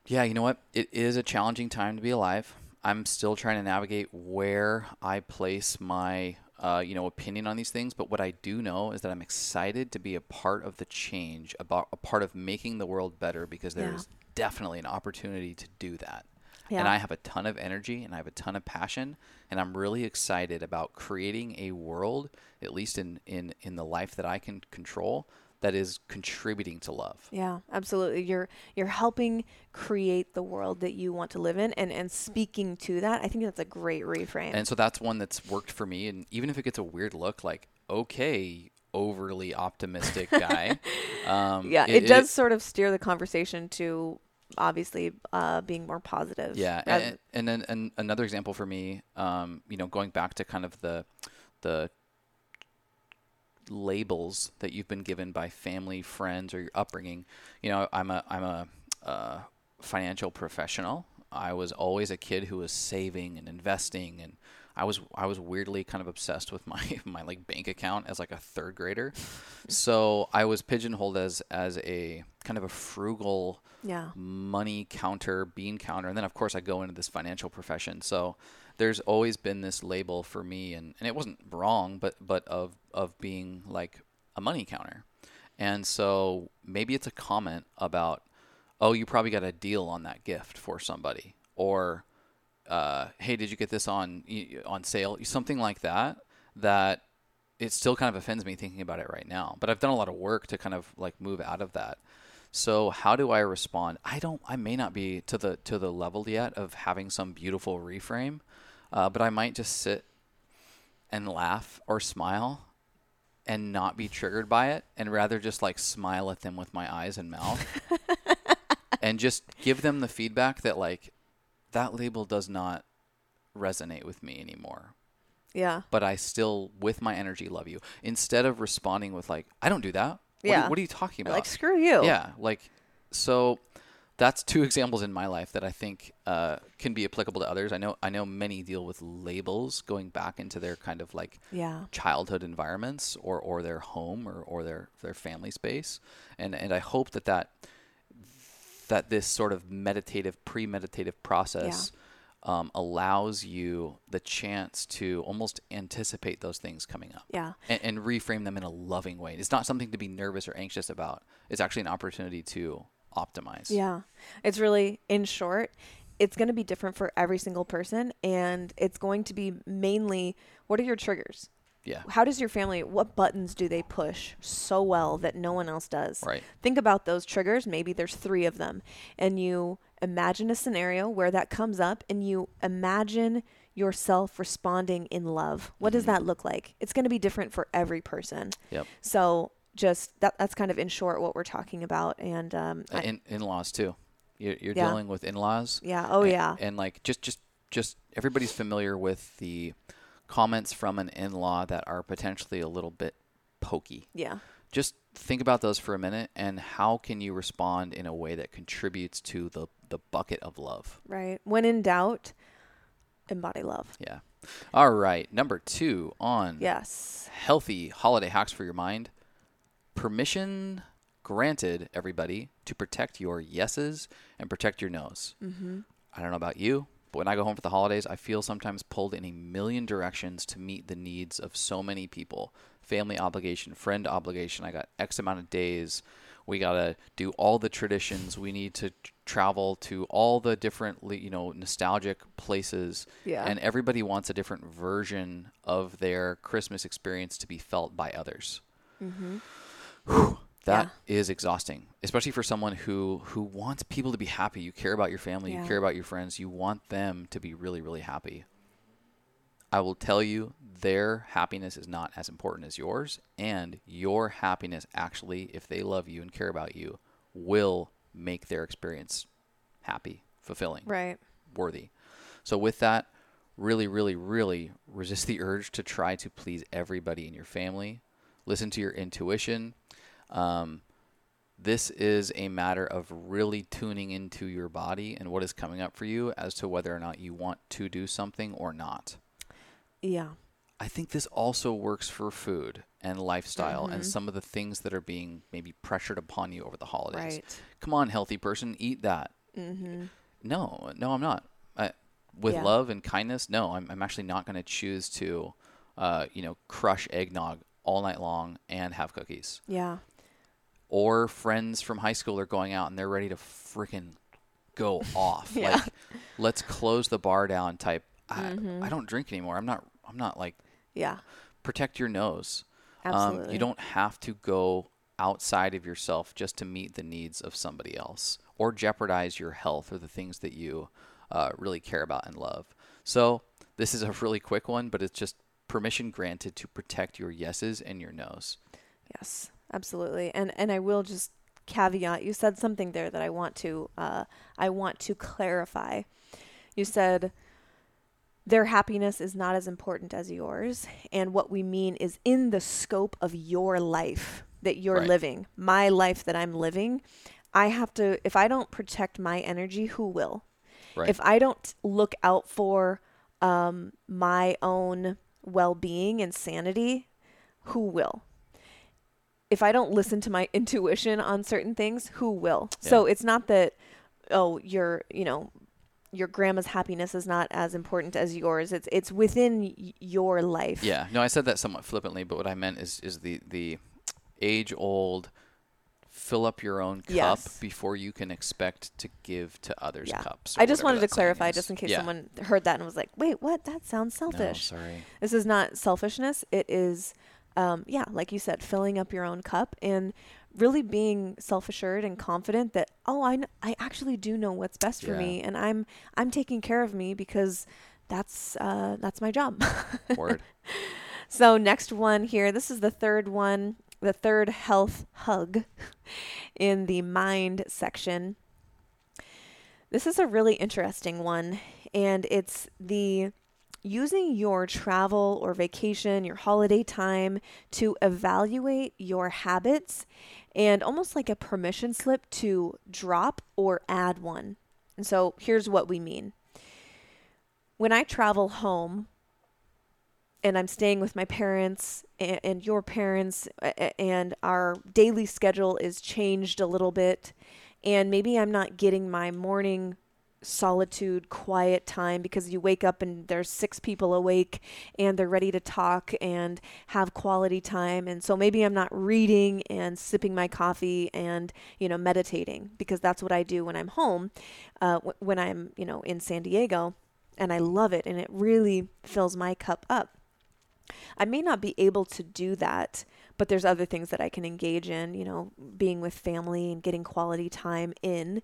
yeah, you know what? It is a challenging time to be alive. I'm still trying to navigate where I place my, uh, you know, opinion on these things. But what I do know is that I'm excited to be a part of the change, about a part of making the world better, because Yeah. Definitely an opportunity to do that. Yeah. And I have a ton of energy and I have a ton of passion, and I'm really excited about creating a world, at least in in in the life that I can control, that is contributing to love. Yeah, absolutely. You're you're helping create the world that you want to live in and and speaking to that. I think that's a great reframe. And so that's one that's worked for me. And even if it gets a weird look, like, okay, overly optimistic guy. um, yeah, it, does sort of steer the conversation to obviously uh, being more positive. yeah. And, and then and another example for me, um, you know, going back to kind of the, the labels that you've been given by family, friends, or your upbringing. You know, I'm a I'm a uh, financial professional. I was always a kid who was saving and investing, and I was I was weirdly kind of obsessed with my my like bank account as like a third grader. so I was pigeonholed as as a kind of a frugal yeah. money counter, bean counter, and then of course I go into this financial profession. So there's always been this label for me, and, and it wasn't wrong, but but of of being like a money counter, and so maybe it's a comment about, oh, you probably got a deal on that gift for somebody, or uh, hey, did you get this on on sale? Something like that. That it still kind of offends me thinking about it right now. But I've done a lot of work to kind of like move out of that. So how do I respond? I don't. I may not be to the to the level yet of having some beautiful reframe, uh, but I might just sit and laugh or smile and not be triggered by it, and rather just like smile at them with my eyes and mouth, and just give them the feedback that like that label does not resonate with me anymore Yeah. but I still, with my energy, love you. Instead of responding with like, I don't do that. What, Yeah. are, what are you talking about? Like screw you. yeah, like so. That's two examples in my life that I think uh, can be applicable to others. I know I know many deal with labels going back into their kind of like Yeah. childhood environments or, or their home or, or their, their family space. And, and I hope that, that that this sort of meditative, premeditative process um, allows you the chance to almost anticipate those things coming up Yeah. and, and reframe them in a loving way. It's not something to be nervous or anxious about. It's actually an opportunity to optimize. Yeah. It's really, in short, it's going to be different for every single person. And it's going to be mainly what are your triggers? Yeah. How does your family, what buttons do they push so well that no one else does? Right. Think about those triggers. Maybe there's three of them. And you imagine a scenario where that comes up and you imagine yourself responding in love. What does that look like? It's going to be different for every person. Yep. So just that that's kind of in short what we're talking about. And um, I- In, in-laws too. You're, you're Yeah. dealing with in-laws. yeah. Oh A- yeah. And, like just just just everybody's familiar with the comments from an in-law that are potentially a little bit pokey. Yeah. Just think about those for a minute and how can you respond in a way that contributes to the the bucket of love. Right. When in doubt, embody love. Yeah. All right, number 2 on Yes. healthy holiday hacks for your mind. Permission granted, everybody, to protect your yeses and protect your nos. Mm-hmm. I don't know about you, when I go home for the holidays, I feel sometimes pulled in a million directions to meet the needs of so many people family obligation, friend obligation. I got X amount of days. We got to do all the traditions. We need to t- travel to all the different, you know, nostalgic places. Yeah. And everybody wants a different version of their Christmas experience to be felt by others. Mm-hmm. Whew, that is exhausting, especially for someone who who wants people to be happy. You care about your family, Yeah. you care about your friends, you want them to be really really happy. I will tell you their happiness is not as important as yours and your happiness actually if they love you and care about you will make their experience happy, fulfilling Right. worthy. So with that, really, really, really resist the urge to try to please everybody in your family. Listen to your intuition. Um, this is a matter of really tuning into your body and what is coming up for you as to whether or not you want to do something or not. Yeah. I think this also works for food and lifestyle and some of the things that are being maybe pressured upon you over the holidays. Right. Come on, healthy person, eat that. Mm-hmm. No, no, I'm not. I, with Yeah. love and kindness, no, I'm, I'm actually not going to choose to, uh, you know, crush eggnog all night long and have cookies. Yeah. Or friends from high school are going out and they're ready to freaking go off. Yeah. Like, let's close the bar down type. I, Mm-hmm. I don't drink anymore. I'm not. I'm not like Yeah. protect your nos. Um, Absolutely. you don't have to go outside of yourself just to meet the needs of somebody else or jeopardize your health or the things that you uh, really care about and love. So, this is a really quick one, but it's just permission granted to protect your yeses and your nos. Yes, absolutely. And and I will just caveat. You said something there that I want to uh, I want to clarify. You said their happiness is not as important as yours, and what we mean is in the scope of your life that you're Right. living, my life that I'm living. I have to. If I don't protect my energy, who will? Right. If I don't look out for um, my own well being and sanity, who will? If I don't listen to my intuition on certain things, who will? So it's not that, oh, you're, you know, your grandma's happiness is not as important as yours. It's it's within y- your life. Yeah. No, I said that somewhat flippantly, but what I meant is is the the age old fill up your own cup Yes. before you can expect to give to others Yeah. cups. I just wanted to clarify, just in case Yeah. someone heard that and was like, "Wait, what? That sounds selfish." No, selfish." sorry. This is not selfishness. It is, um, yeah, like you said, filling up your own cup and really being self-assured and confident that oh, I kn- I actually do know what's best for Yeah. me, and I'm I'm taking care of me because that's uh, that's my job. Word. So next one here, this is the third one, the third health hug in the mind section. This is a really interesting one and it's the using your travel or vacation, your holiday time to evaluate your habits and almost like a permission slip to drop or add one. And so here's what we mean. When I travel home, and I'm staying with my parents and, and your parents, and our daily schedule is changed a little bit, and maybe I'm not getting my morning solitude, quiet time because you wake up and there's six people awake and they're ready to talk and have quality time. And so maybe I'm not reading and sipping my coffee and, you know, meditating because that's what I do when I'm home, uh, w- when I'm, you know, in San Diego. And I love it and it really fills my cup up. I may not be able to do that, but there's other things that I can engage in, you know, being with family and getting quality time in.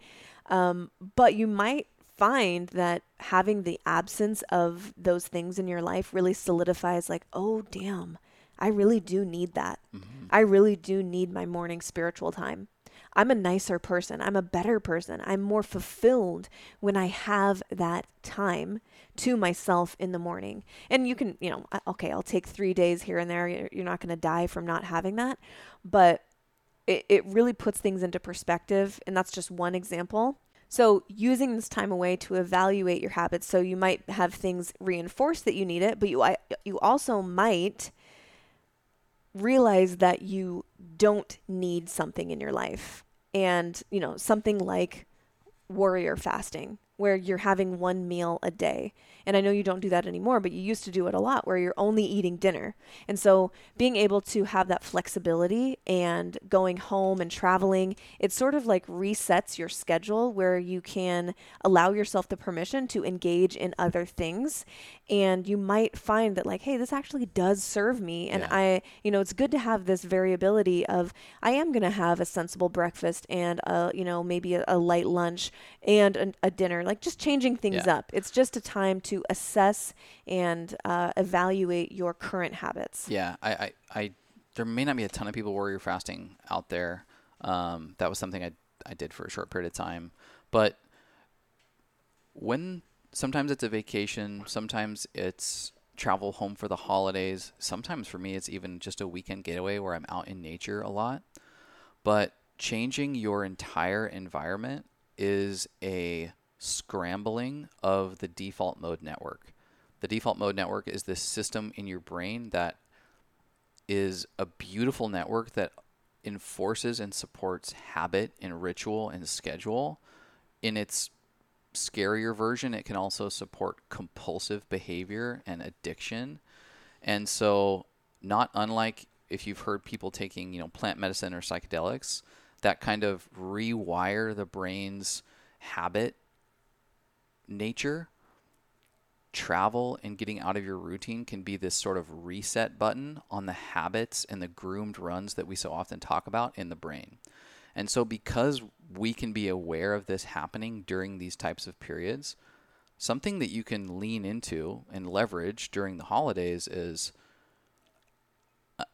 Um, but you might find that having the absence of those things in your life really solidifies, like, oh, damn, I really do need that. Mm-hmm. I really do need my morning spiritual time. I'm a nicer person. I'm a better person. I'm more fulfilled when I have that time to myself in the morning. And you can, you know, okay, I'll take three days here and there. You're you're not going to die from not having that. But it, it really puts things into perspective. And that's just one example. So, using this time away to evaluate your habits. So, you might have things reinforced that you need it, but you, you also might realize that you don't need something in your life. And, you know, something like warrior fasting, where you're having one meal a day. And I know you don't do that anymore, but you used to do it a lot where you're only eating dinner. And so being able to have that flexibility and going home and traveling, it sort of like resets your schedule where you can allow yourself the permission to engage in other things. And you might find that, like, hey, this actually does serve me. And Yeah. I, you know, it's good to have this variability of I am going to have a sensible breakfast and, a, you know, maybe a, a light lunch and a, a dinner, like just changing things Yeah. up. It's just a time to assess and uh, evaluate your current habits. Yeah, I, I, I, there may not be a ton of people warrior fasting out there. Um, that was something I, I did for a short period of time, but when sometimes it's a vacation, sometimes it's travel home for the holidays. Sometimes for me, it's even just a weekend getaway where I'm out in nature a lot. But changing your entire environment is a scrambling of the default mode network. The default mode network is this system in your brain that is a beautiful network that enforces and supports habit and ritual and schedule. In its scarier version, it can also support compulsive behavior and addiction. And so, not unlike if you've heard people taking, you know, plant medicine or psychedelics, that kind of rewire the brain's habit nature travel and getting out of your routine can be this sort of reset button on the habits and the groomed runs that we so often talk about in the brain. And so, because we can be aware of this happening during these types of periods, something that you can lean into and leverage during the holidays is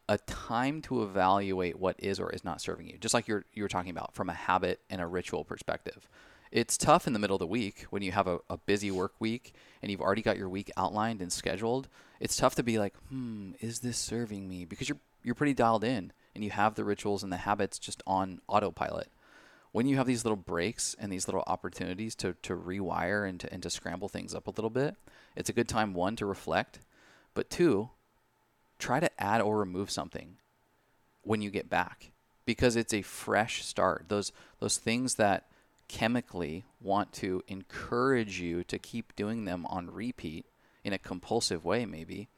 a, time to evaluate what is or is not serving you. Just like you're you were talking about from a habit and a ritual perspective. It's tough in the middle of the week when you have a, a busy work week and you've already got your week outlined and scheduled. It's tough to be like, hmm, is this serving me? Because you're you're pretty dialed in and you have the rituals and the habits just on autopilot. When you have these little breaks and these little opportunities to, to rewire and to, and to scramble things up a little bit, it's a good time, one, to reflect, but two, try to add or remove something when you get back because it's a fresh start. Those those things that chemically want to encourage you to keep doing them on repeat in a compulsive way, maybe,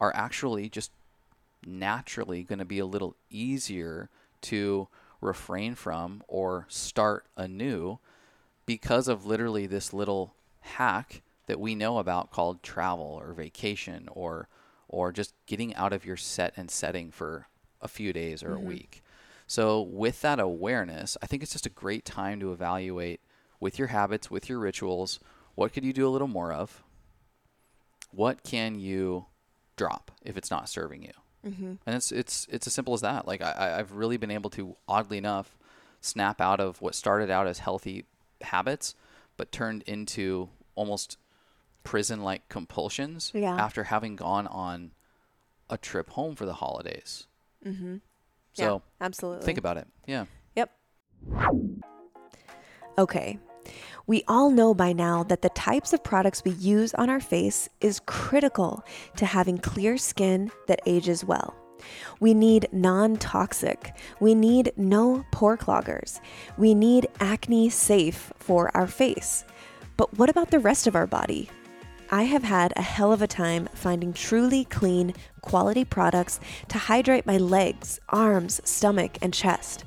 are actually just naturally going to be a little easier to refrain from or start anew because of literally this little hack that we know about called travel or vacation or or just getting out of your set and setting for a few days or mm-hmm. a week. So with that awareness, I think it's just a great time to evaluate with your habits, with your rituals, what could you do a little more of? What can you drop if it's not serving you? Mm-hmm. And it's it's it's as simple as that. Like I, I've really been able to, oddly enough, snap out of what started out as healthy habits, but turned into almost prison-like compulsions yeah. after having gone on a trip home for the holidays. Mm-hmm. So yeah, absolutely. Think about it. Yeah. Yep. Okay. We all know by now that the types of products we use on our face is critical to having clear skin that ages well. We need non toxic. We need no pore cloggers. We need acne safe for our face. But what about the rest of our body? I have had a hell of a time finding truly clean, quality products to hydrate my legs, arms, stomach, and chest.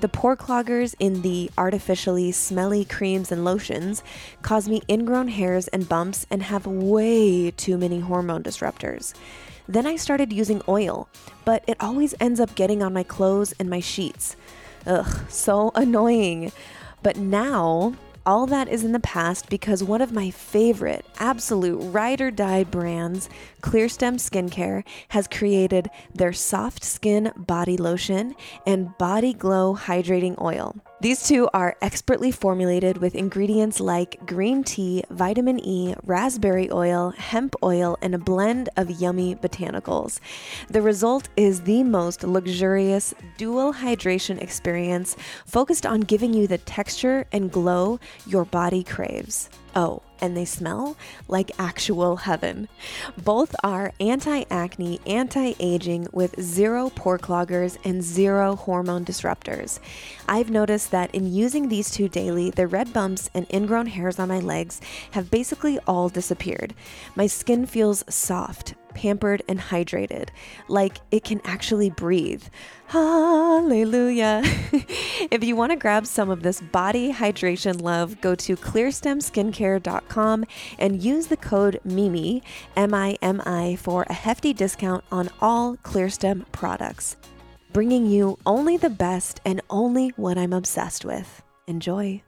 The pore cloggers in the artificially smelly creams and lotions cause me ingrown hairs and bumps and have way too many hormone disruptors. Then I started using oil, but it always ends up getting on my clothes and my sheets. Ugh, so annoying. But now all that is in the past because one of my favorite, absolute ride or die brands, Clearstem Skincare, has created their soft skin body lotion and body glow hydrating oil. These two are expertly formulated with ingredients like green tea, vitamin E, raspberry oil, hemp oil, and a blend of yummy botanicals. The result is the most luxurious dual hydration experience focused on giving you the texture and glow your body craves. Oh, and they smell like actual heaven. Both are anti acne, anti aging with zero pore cloggers and zero hormone disruptors. I've noticed that in using these two daily, the red bumps and ingrown hairs on my legs have basically all disappeared. My skin feels soft, pampered, and hydrated, like it can actually breathe. Hallelujah. if you want to grab some of this body hydration love, go to clearstemskincare.com and use the code MIMI, M I M I, for a hefty discount on all Clearstem products. Bringing you only the best and only what I'm obsessed with. Enjoy.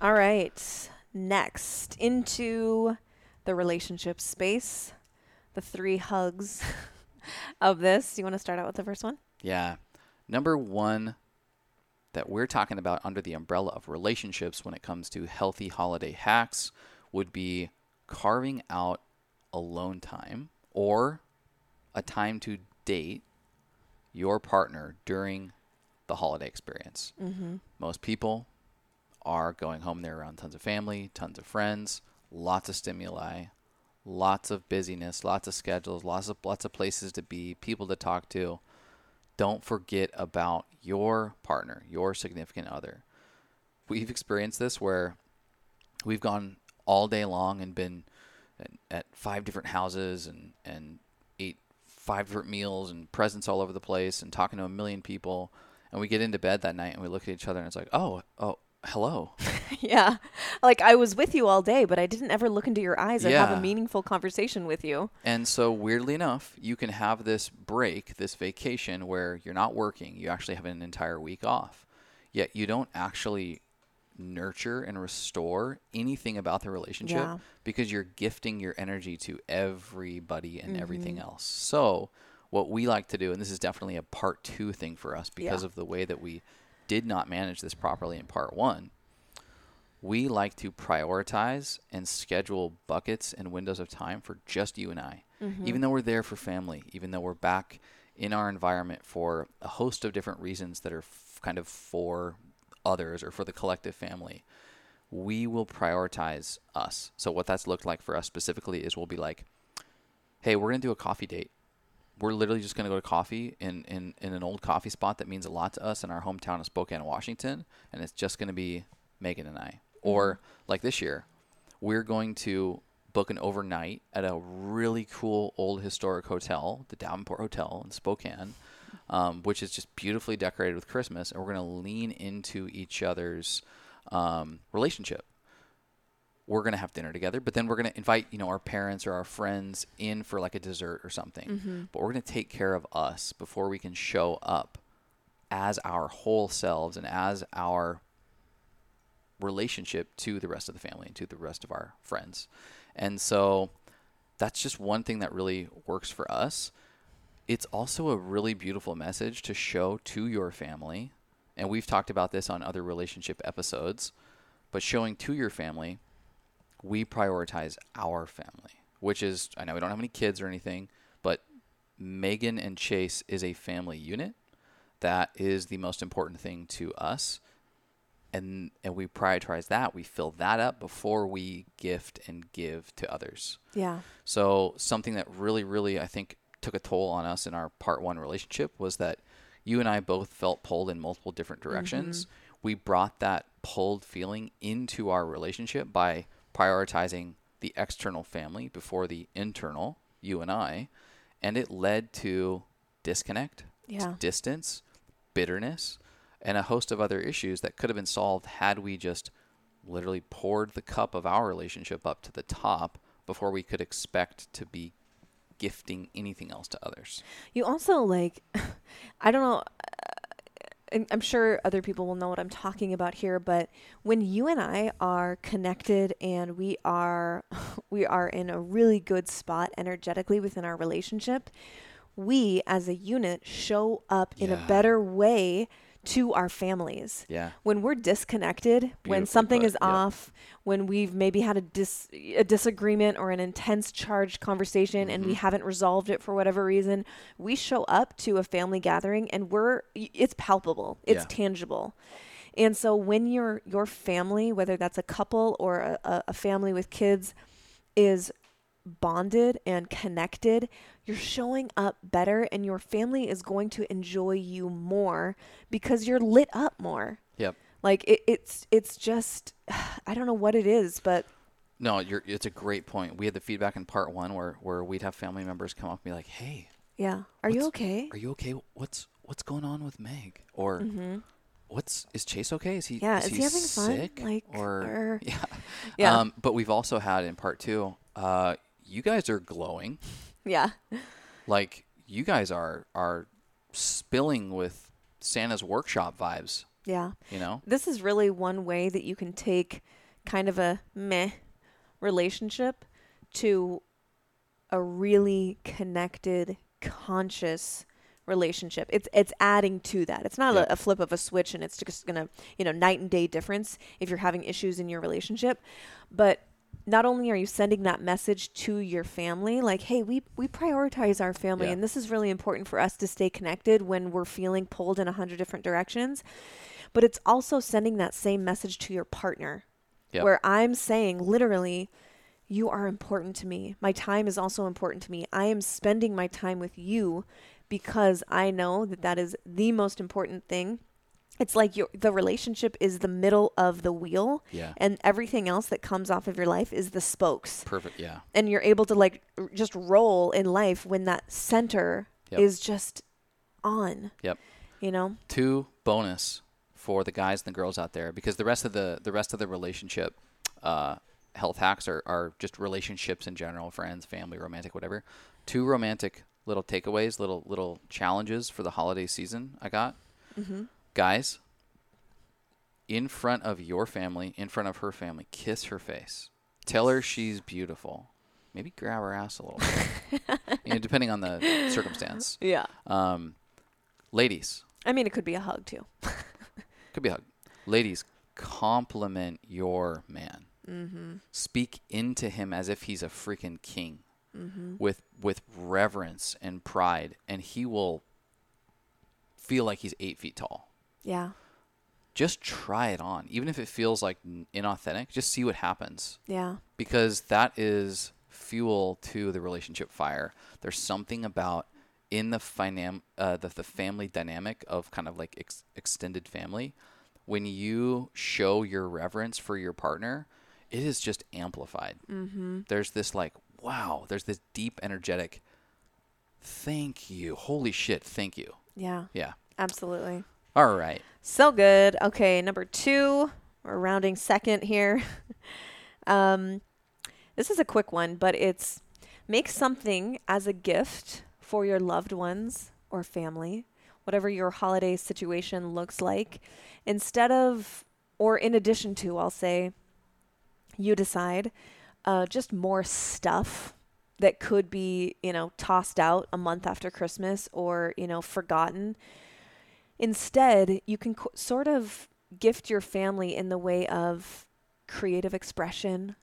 All right. Next, into the relationship space, the three hugs of this. You want to start out with the first one? Yeah. Number one that we're talking about under the umbrella of relationships when it comes to healthy holiday hacks would be carving out alone time or a time to date your partner during the holiday experience. Mm-hmm. Most people are going home, they're around tons of family, tons of friends lots of stimuli, lots of busyness, lots of schedules, lots of lots of places to be, people to talk to. Don't forget about your partner, your significant other. We've experienced this where we've gone all day long and been at five different houses and and ate five different meals and presents all over the place and talking to a million people and we get into bed that night and we look at each other and it's like oh oh hello. yeah. Like I was with you all day, but I didn't ever look into your eyes or yeah. have a meaningful conversation with you. And so, weirdly enough, you can have this break, this vacation where you're not working, you actually have an entire week off. Yet you don't actually nurture and restore anything about the relationship yeah. because you're gifting your energy to everybody and mm-hmm. everything else. So, what we like to do, and this is definitely a part two thing for us because yeah. of the way that we did not manage this properly in part one, we like to prioritize and schedule buckets and windows of time for just you and I. Mm-hmm. Even though we're there for family, even though we're back in our environment for a host of different reasons that are f- kind of for others or for the collective family, we will prioritize us. So, what that's looked like for us specifically is we'll be like, hey, we're going to do a coffee date we're literally just going to go to coffee in, in, in an old coffee spot that means a lot to us in our hometown of Spokane, Washington. And it's just going to be Megan and I. Or like this year, we're going to book an overnight at a really cool old historic hotel, the Davenport Hotel in Spokane, um, which is just beautifully decorated with Christmas. And we're going to lean into each other's um, relationship. We're going to have dinner together, but then we're going to invite, you know, our parents or our friends in for like a dessert or something. But we're going to take care of us before we can show up as our whole selves and as our relationship to the rest of the family and to the rest of our friends. And so that's just one thing that really works for us. It's also a really beautiful message to show to your family. And we've talked about this on other relationship episodes, but showing to your family, we prioritize our family, which is, I know we don't have any kids or anything, but Megan and Chase is a family unit. That is the most important thing to us and and we prioritize that we fill that up before we gift and give to others Yeah. so something that really really i think took a toll on us in our part one relationship was that you and i both felt pulled in multiple different mm-hmm. directions we brought that pulled feeling into our relationship by prioritizing the external family before the internal you and i and it led to disconnect Yeah. distance bitterness and a host of other issues that could have been solved had we just literally poured the cup of our relationship up to the top before we could expect to be gifting anything else to others. You also like, I don't know. Uh, I'm sure other people will know what I'm talking about here, but when you and I are connected and we are we are in a really good spot energetically within our relationship, we as a unit show up in a better way to our families Yeah. when we're disconnected, when something put, is yep. off, when we've maybe had a dis a disagreement or an intense charged conversation and Mm-hmm. we haven't resolved it for whatever reason, we show up to a family gathering and we're it's palpable, it's Yeah. tangible. And so when your your family, whether that's a couple or a- a family with kids, is bonded and connected, you're showing up better and your family is going to enjoy you more because you're lit up more. Yep. Like it, it's it's just I don't know what it is, but No, you're, it's a great point. We had the feedback in part one where, where we'd have family members come up and be like, "Hey, yeah. Are you okay? are you okay? What's what's going on with Meg?" Or "What's is Chase okay? Is he Mm-hmm. Yeah, is, is he, he having fun? Like, or, or- yeah, Yeah. Um, but we've also had in part two, uh, you guys are glowing. Yeah. like you guys are are spilling with Santa's workshop vibes. Yeah. You know, This is really one way that you can take kind of a meh relationship to a really connected, conscious relationship. It's it's adding to that. It's not a, a flip of a switch and it's just gonna you know night and day difference if you're having issues in your relationship, but not only are you sending that message to your family like hey we we prioritize our family Yeah. and this is really important for us to stay connected when we're feeling pulled in a hundred different directions but it's also sending that same message to your partner where I'm saying literally, you are important to me. My time is also important to me. I am spending my time with you because I know that that is the most important thing. It's like your the relationship is the middle of the wheel Yeah. and everything else that comes off of your life is the spokes. perfect. Yeah, And you're able to like r- just roll in life when that center Yep. is just on, yep. you know? Two bonus for the guys and the girls out there because the rest of the the rest of the relationship uh, health hacks are, are just relationships in general, friends, family, romantic, whatever. Two romantic little takeaways, little little challenges for the holiday season. I got guys in front of your family, in front of her family, kiss her face. Tell her she's beautiful. Maybe grab her ass a little bit, you know, depending on the circumstance. Yeah. Um, ladies, I mean, it could be a hug too. could be a hug. Ladies, compliment your man. Mm-hmm. Speak into him as if he's a freaking king, Mm-hmm. with with reverence and pride, and he will feel like he's eight feet tall. Yeah. Just try it on, even if it feels like inauthentic. Just see what happens, Yeah. because that is fuel to the relationship fire. There's something about in the finam uh, the, the family dynamic of kind of like ex- extended family, when you show your reverence for your partner, it is just amplified. Mm-hmm. There's this like, wow, there's this deep energetic. Thank you. Holy shit. Thank you. Yeah, Yeah. absolutely. All right. So good. Okay, number two, we're rounding second here. um, this is a quick one, but it's make something as a gift for your loved ones or family, whatever your holiday situation looks like, instead of, or in addition to, I'll say, you decide, uh, just more stuff that could be, you know, tossed out a month after Christmas or, you know, forgotten. Instead, you can co- sort of gift your family in the way of creative expression,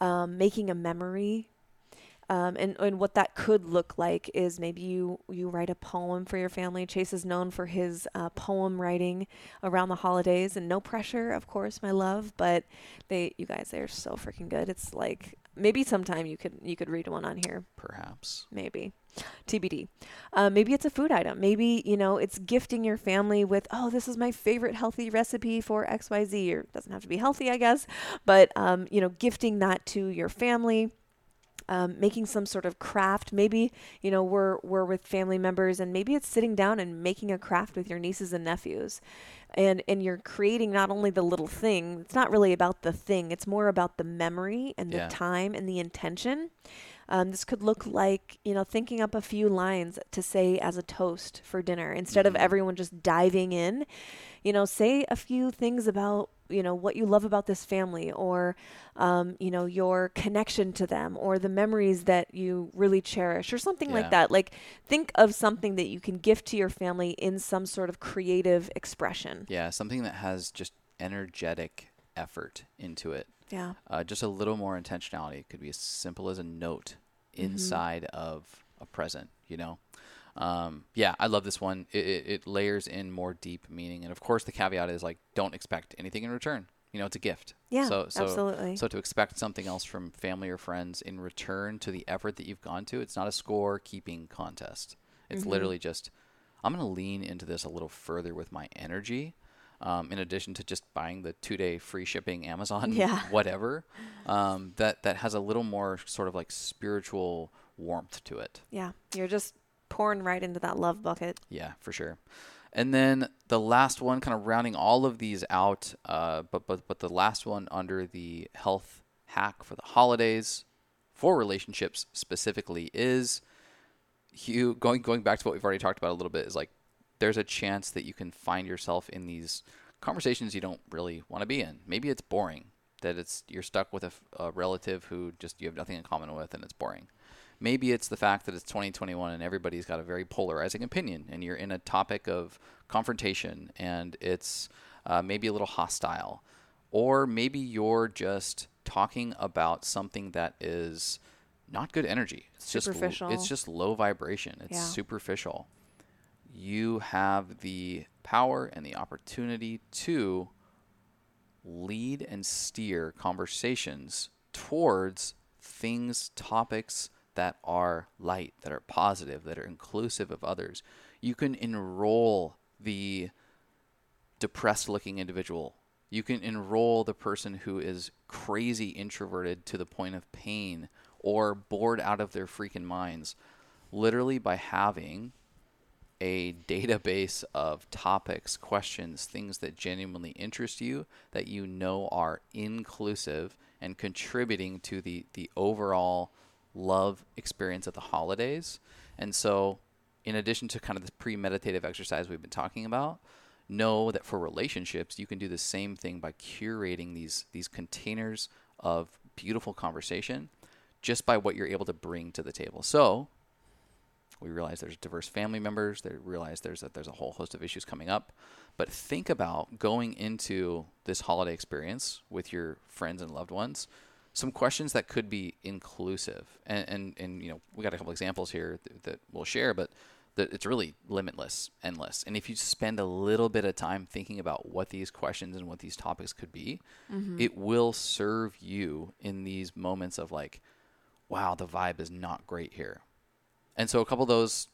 um, making a memory. Um, and, and what that could look like is maybe you, you write a poem for your family. Chase is known for his uh, poem writing around the holidays, and no pressure, of course, my love. But they, you guys, they're so freaking good. It's like maybe sometime you could you could read one on here. Perhaps. maybe. Tbd uh, maybe it's a food item. Maybe you know it's gifting your family with oh this is my favorite healthy recipe for xyz or it doesn't have to be healthy i guess but um, you know gifting that to your family um, making some sort of craft maybe you know we're we're with family members and maybe it's sitting down and making a craft with your nieces and nephews and and you're creating not only the little thing it's not really about the thing it's more about the memory and the Yeah. time and the intention um, this could look like you know thinking up a few lines to say as a toast for dinner instead of Mhm. everyone just diving in you know say a few things about you know what you love about this family or um, you know your connection to them or the memories that you really cherish or something Yeah. like that like think of something that you can gift to your family in some sort of creative expression Yeah. Something that has just energetic effort into it. yeah Uh, just a little more intentionality. It could be as simple as a note Mm-hmm. inside of a present, you know? Um, yeah, I love this one. It, it, it layers in more deep meaning. And of course, the caveat is like, don't expect anything in return. You know, it's a gift. yeah so, so, absolutely So to expect something else from family or friends in return to the effort that you've gone to, it's not a score keeping contest. It's Mhm. literally just, I'm going to lean into this a little further with my energy. Um, in addition to just buying the two day free shipping Amazon, Yeah. whatever, um, that, that has a little more sort of like spiritual warmth to it. yeah you're just pouring right into that love bucket Yeah, for sure. And then the last one, kind of rounding all of these out, uh, but but but the last one under the health hack for the holidays for relationships specifically is you going going back to what we've already talked about a little bit is like there's a chance that you can find yourself in these conversations you don't really want to be in. Maybe it's boring that it's you're stuck with a relative who just you have nothing in common with and it's boring. Maybe it's the fact that it's 2021 and everybody's got a very polarizing opinion, and you're in a topic of confrontation and it's uh, maybe a little hostile. Or maybe you're just talking about something that is not good energy. It's just Superficial. it's just low vibration. It's Yeah. superficial. You have the power and the opportunity to lead and steer conversations towards things, topics that are light, that are positive, that are inclusive of others. You can enroll the depressed looking individual. You can enroll the person who is crazy introverted to the point of pain or bored out of their freaking minds literally by having a database of topics, questions, things that genuinely interest you that you know are inclusive and contributing to the, the overall love experience at the holidays. And so, in addition to kind of this premeditative exercise we've been talking about, know that for relationships, you can do the same thing by curating these these containers of beautiful conversation just by what you're able to bring to the table. So, we realize there's diverse family members. They realize there's a, there's a whole host of issues coming up. But think about going into this holiday experience with your friends and loved ones. Some questions that could be inclusive, and and, and you know we got a couple examples here th- that we'll share, but that it's really limitless, endless. And if you spend a little bit of time thinking about what these questions and what these topics could be, it will serve you in these moments of like, wow, the vibe is not great here. And so a couple of those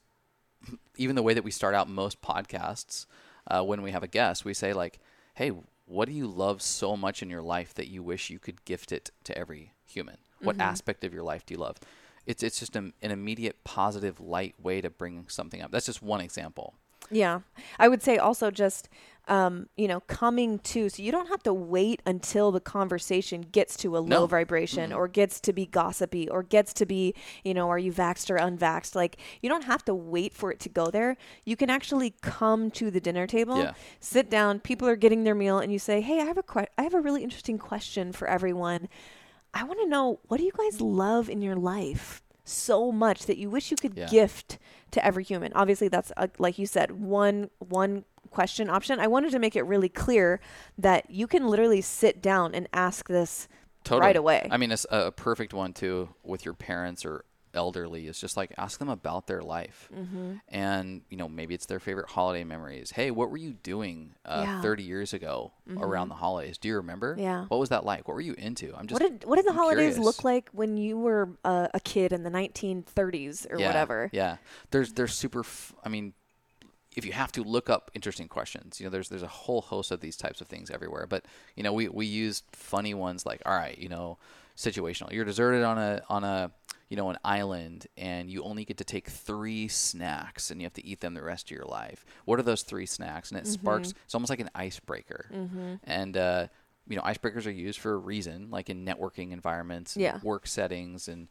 even the way that we start out most podcasts uh, when we have a guest, we say like, "Hey, what do you love so much in your life that you wish you could gift it to every human? What Mm-hmm. aspect of your life do you love?" It's it's just an, an immediate, positive, light way to bring something up. That's just one example. Yeah. I would say also just, um, you know, coming to, so you don't have to wait until the conversation gets to a low No. vibration or gets to be gossipy or gets to be, you know, are you vaxxed or unvaxxed? Like, you don't have to wait for it to go there. You can actually come to the dinner table, Yeah. sit down, people are getting their meal, and you say, hey, I have a, que- I have a really interesting question for everyone. I want to know what do you guys love in your life so much that you wish you could Yeah. gift to every human. Obviously, that's uh like you said, one one question option. I wanted to make it really clear that you can literally sit down and ask this Totally. right away. I mean, it's a, a perfect one too with your parents or elderly is just like ask them about their life, Mm-hmm. and you know maybe it's their favorite holiday memories. Hey, what were you doing uh, Yeah. 30 years ago around the holidays? Do you remember? Mm-hmm. Yeah. What was that like? What were you into? I'm just what did what did the I'm holidays curious. look like when you were uh, a kid in the 1930s or yeah, whatever? Yeah, there's there's super. F- I mean, if you have to look up interesting questions, you know, there's there's a whole host of these types of things everywhere. But you know, we we used funny ones like, all right, you know, situational. You're deserted on a on a you know an island, and you only get to take three snacks, and you have to eat them the rest of your life. What are those three snacks? And it sparks. Mm-hmm. It's almost like an icebreaker, and. uh you know, icebreakers are used for a reason, like in networking environments, and Yeah. work settings, and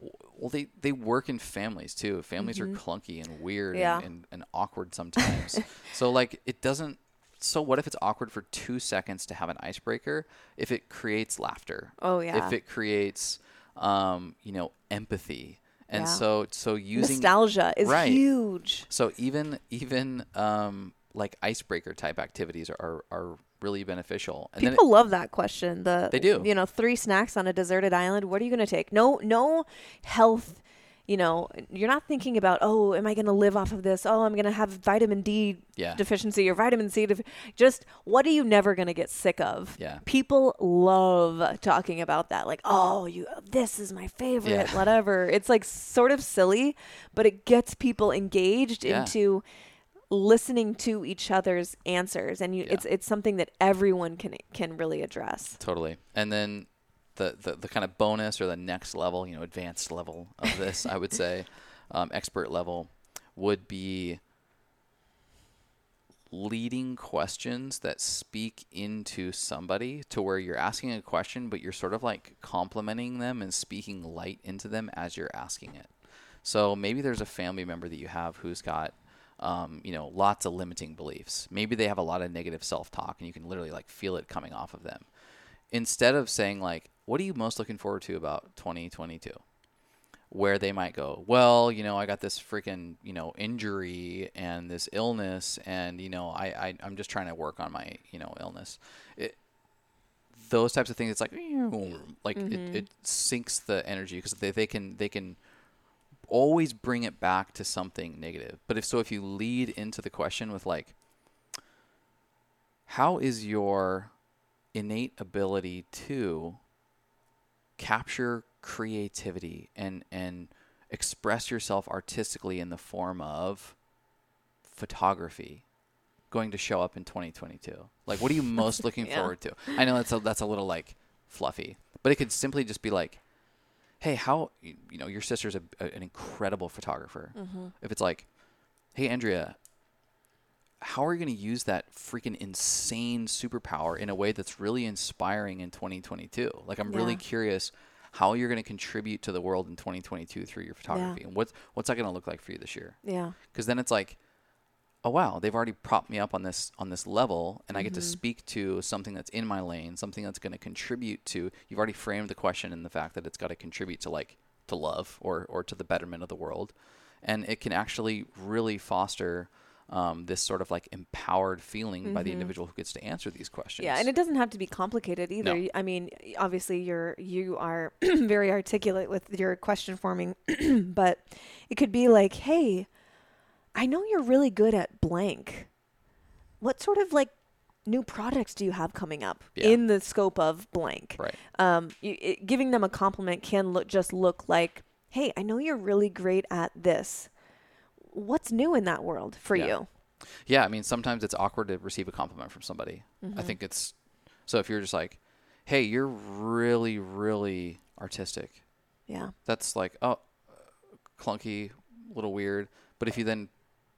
well, they, they work in families too. Families are clunky and weird Mm-hmm. Yeah. and, and, and awkward sometimes. so like it doesn't. So what if it's awkward for two seconds to have an icebreaker? If it creates laughter. Oh, yeah. If it creates, um, you know, empathy. And Yeah. so so using Nostalgia is Right. huge. so even even um, like icebreaker type activities are, are, are really beneficial. And then it- People love that question. The They do. You know, three snacks on a deserted island. What are you going to take? No, no health. You know, you're not thinking about, oh, am I going to live off of this? Oh, I'm going to have vitamin D Yeah. deficiency or vitamin C. Def- just what are you never going to get sick of? Yeah. People love talking about that. Like, oh, you, this is my favorite, Yeah. whatever. It's like sort of silly, but it gets people engaged Yeah. into listening to each other's answers and you Yeah. it's it's something that everyone can can really address Totally. And then the, the, the kind of bonus or the next level, you know, advanced level of this, I would say, um, expert level, would be leading questions that speak into somebody to where you're asking a question, but you're sort of like complimenting them and speaking light into them as you're asking it. So maybe there's a family member that you have who's got, um, you know, lots of limiting beliefs. Maybe they have a lot of negative self-talk, and you can literally like feel it coming off of them. Instead of saying like, "What are you most looking forward to about 2022?" where they might go, well, you know, I got this freaking, you know, injury and this illness, and you know, I, I I'm just trying to work on my, you know, illness. It, those types of things, it's like, like it, mm-hmm. it sinks the energy because they, they can they can always bring it back to something negative. But if so, if you lead into the question with like, how is your innate ability to capture creativity and and express yourself artistically in the form of photography going to show up in 2022 like what are you most looking Yeah. forward to? I know that's a, that's a little like fluffy but it could simply just be like hey how you you know your sister's a, a, an incredible photographer. Mm-hmm. If it's like hey andrea how are you going to use that freaking insane superpower in a way that's really inspiring in 2022 like i'm really curious how you're going to contribute to the world in 2022 through your photography and what's what's that going to look like for you this year? Yeah. Because then it's like oh wow they've already propped me up on this on this level and i get to Mm-hmm. speak to something that's in my lane something that's going to contribute to you've already framed the question in the fact that it's got to contribute to like to love or or to the betterment of the world. And it can actually really foster um, this sort of like empowered feeling by the individual who gets to answer these questions Mm-hmm. yeah and it doesn't have to be complicated either No. I mean obviously you're you are very articulate with your question forming but it could be like hey i know you're really good at blank what sort of like new products do you have coming up Yeah. in the scope of blank right um, you, it, giving them a compliment can look just look like, "Hey, I know you're really great at this. What's new in that world for Yeah. you? Yeah, I mean, sometimes it's awkward to receive a compliment from somebody. I mm-hmm. think it's so if you're just like, "Hey, you're really, really artistic," Yeah. that's like, oh, clunky, a little weird. But if you then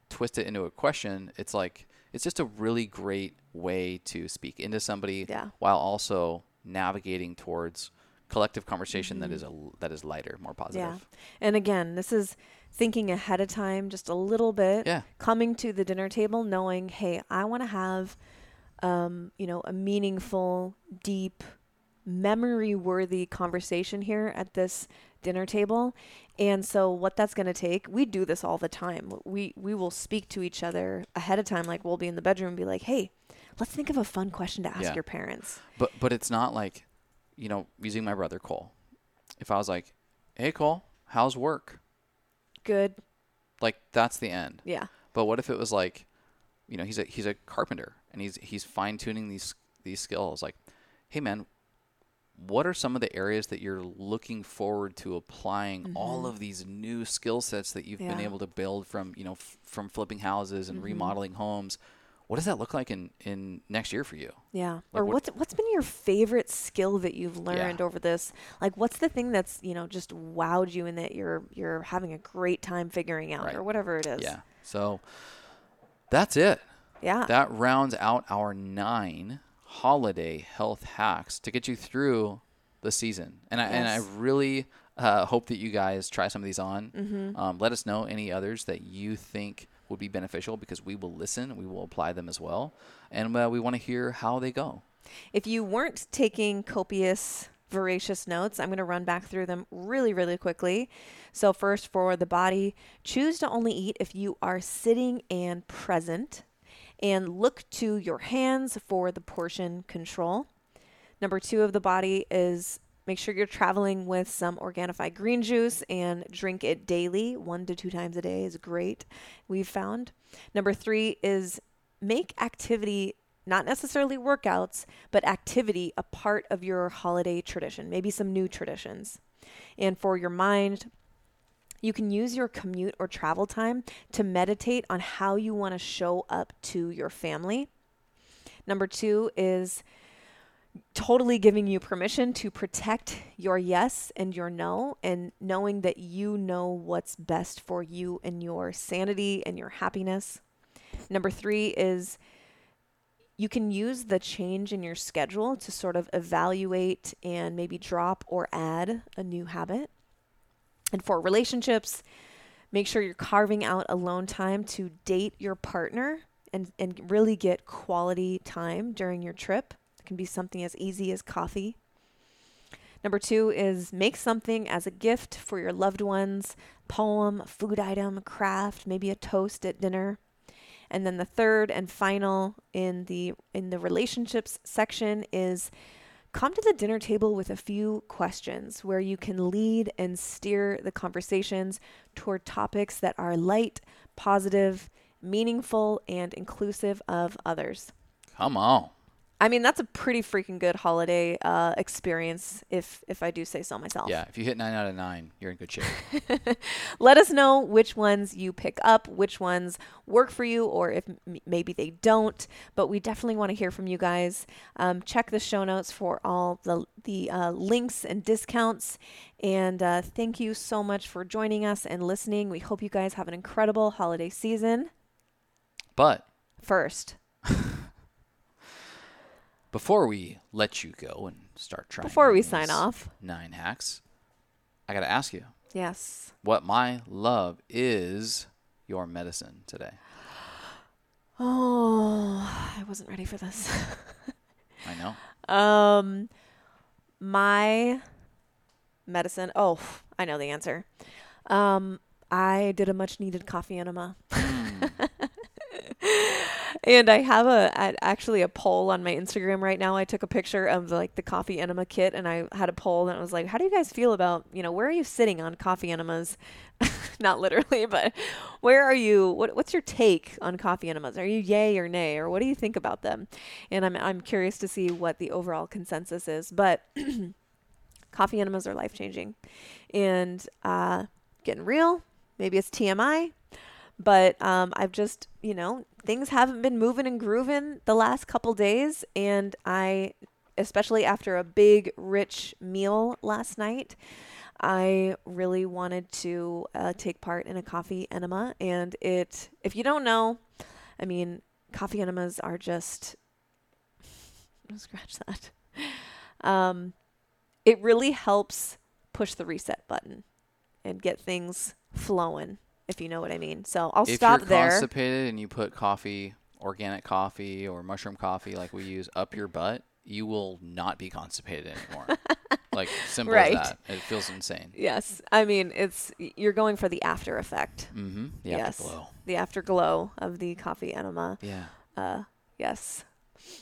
twist it into a question, it's like it's just a really great way to speak into somebody Yeah. while also navigating towards collective conversation that mm-hmm. is a that is lighter, more positive. Yeah. And again, this is thinking ahead of time just a little bit. Yeah. Coming to the dinner table knowing, hey, I want to have um, you know, a meaningful, deep, memory worthy conversation here at this dinner table. And so what that's going to take, we do this all the time. We we will speak to each other ahead of time like we'll be in the bedroom and be like, "Hey, let's think of a fun question to ask Yeah. your parents." But but it's not like, you know, using my brother Cole. If I was like, "Hey Cole, how's work?" Good. Like that's the end. Yeah. But what if it was like, you know, he's a he's a carpenter and he's he's fine tuning these these skills. Like, hey man, what are some of the areas that you're looking forward to applying all of these new skill sets that you've been Mm-hmm. Able to build from you know f- from flipping houses and Mhm. remodeling homes? What does that look like in in next year for you? Yeah. Like or what- what's what's been your favorite skill that you've learned over this? Like what's the thing that's, you know, just wowed you and that you're you're having a great time figuring out Right. or whatever it is. Yeah. So that's it. Yeah. That rounds out our nine holiday health hacks to get you through the season. And I and I really uh, hope that you guys try some of these on. mm-hmm. Um, let us know any others that you think would be beneficial because we will listen. We will apply them as well, and uh, we want to hear how they go. If you weren't taking copious, voracious notes, I'm going to run back through them really, really quickly. So, first, for the body, choose to only eat if you are sitting and present, and look to your hands for the portion control. Number two of the body is make sure you're traveling with some Organifi green juice and drink it daily. One to two times a day is great, we've found. Number three is make activity not necessarily workouts, but activity a part of your holiday tradition, maybe some new traditions. And for your mind, you can use your commute or travel time to meditate on how you want to show up to your family. Number two is totally giving you permission to protect your yes and your no, and knowing that you know what's best for you and your sanity and your happiness. Number three is you can use the change in your schedule to sort of evaluate and maybe drop or add a new habit. And for relationships, make sure you're carving out alone time to date your partner and, and really get quality time during your trip. Can be something as easy as coffee. Number two is make something as a gift for your loved ones poem, food item, craft, maybe a toast at dinner. And then the third and final in the in the relationships section is come to the dinner table with a few questions where you can lead and steer the conversations toward topics that are light, positive, meaningful, and inclusive of others. Come on. I mean, that's a pretty freaking good holiday uh, experience, if if I do say so myself. Yeah, if you hit nine out of nine, you're in good shape. Let us know which ones you pick up, which ones work for you, or if m- maybe they don't. But we definitely want to hear from you guys. Um, check the show notes for all the the uh, links and discounts. And uh, thank you so much for joining us and listening. We hope you guys have an incredible holiday season. But First, before we let you go and start trying, before we sign off, nine hacks, I got to ask you yes. what my love is your medicine today. Oh, I wasn't ready for this. I know. Um, my medicine. Oh, I know the answer. Um, I did a much needed coffee enema. And I have a, actually a poll on my Instagram right now. I took a picture of like the coffee enema kit and I had a poll and it was like, how do you guys feel about, you know, where are you sitting on coffee enemas? Not literally, but where are you? What, what's your take on coffee enemas? Are you yay or nay, or what do you think about them? And I'm I'm curious to see what the overall consensus is. But coffee enemas are life changing, and uh, getting real. Maybe it's TMI, But um, I've just, you know, things haven't been moving and grooving the last couple days. And I, especially after a big, rich meal last night, I really wanted to uh, take part in a coffee enema. And it, if you don't know, I mean, coffee enemas are just, scratch that. Um, it really helps push the reset button and get things flowing, if you know what I mean. So I'll stop there. if stop you're there. constipated and you put coffee, organic coffee or mushroom coffee like we use up your butt, you will not be constipated anymore. like simple Right. as that. It feels insane. Yes, I mean it's you're going for the after effect, Mm-hmm. The Yes. afterglow. the afterglow of the coffee enema. Yeah. Uh, yes.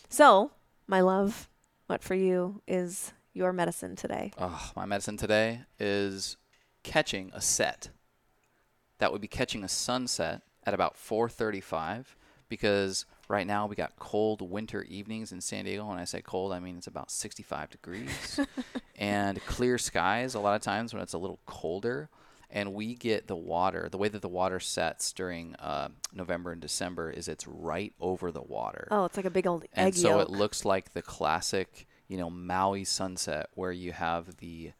So, my love, what for you is your medicine today? Oh, my medicine today is catching a set. That would be catching a sunset at about 4:35 because right now we got cold winter evenings in San Diego. When I say cold, I mean it's about 65 degrees and clear skies a lot of times when it's a little colder. And we get the water. The way that the water sets during uh, November and December is it's right over the water Oh, it's like a big old egg and so yolk. it looks like the classic, you know, Maui sunset where you have the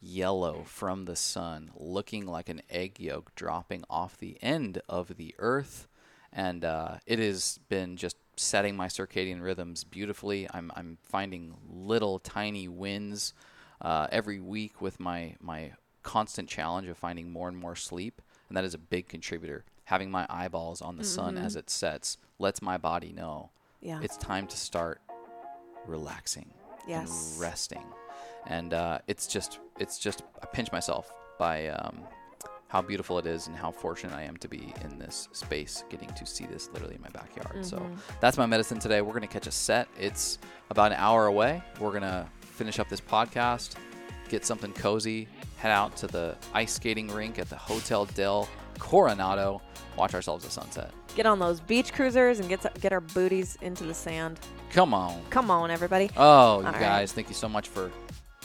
yellow from the sun looking like an egg yolk dropping off the end of the earth. And uh, it has been just setting my circadian rhythms beautifully. I'm, I'm finding little tiny wins uh, every week with my, my constant challenge of finding more and more sleep. And that is a big contributor. Having my eyeballs on the sun as it sets lets my body know yeah. it's time to start relaxing Yes. and resting and uh, it's just it's just i pinch myself by um, how beautiful it is and how fortunate i am to be in this space getting to see this literally in my backyard so Mm-hmm. that's my medicine today we're going to catch a set it's about an hour away we're going to finish up this podcast get something cozy head out to the ice skating rink at the hotel del coronado watch ourselves a sunset Get on those beach cruisers and get get our booties into the sand. come on Come on, everybody. Oh, you All right. guys, thank you so much for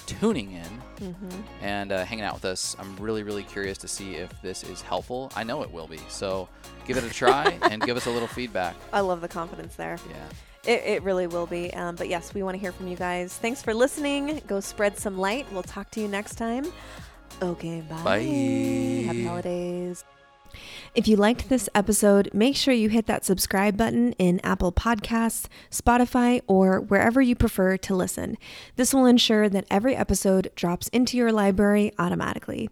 tuning in Mm-hmm. and uh, hanging out with us. I'm really, really curious to see if this is helpful. I know it will be. So give it a try and give us a little feedback. I love the confidence there. Yeah. It, it really will be. Um, but yes, we want to hear from you guys. Thanks for listening. Go spread some light. We'll talk to you next time. Okay, bye. Bye. Happy holidays. If you liked this episode, make sure you hit that subscribe button in Apple Podcasts, Spotify, or wherever you prefer to listen. This will ensure that every episode drops into your library automatically.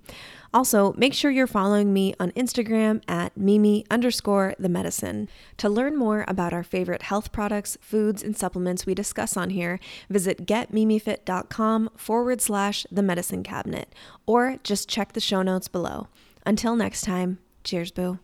Also, make sure you're following me on Instagram at Mimi underscore the medicine. To learn more about our favorite health products, foods, and supplements we discuss on here, visit getmimifit.com forward slash the medicine cabinet, or just check the show notes below. Until next time, cheers, boo.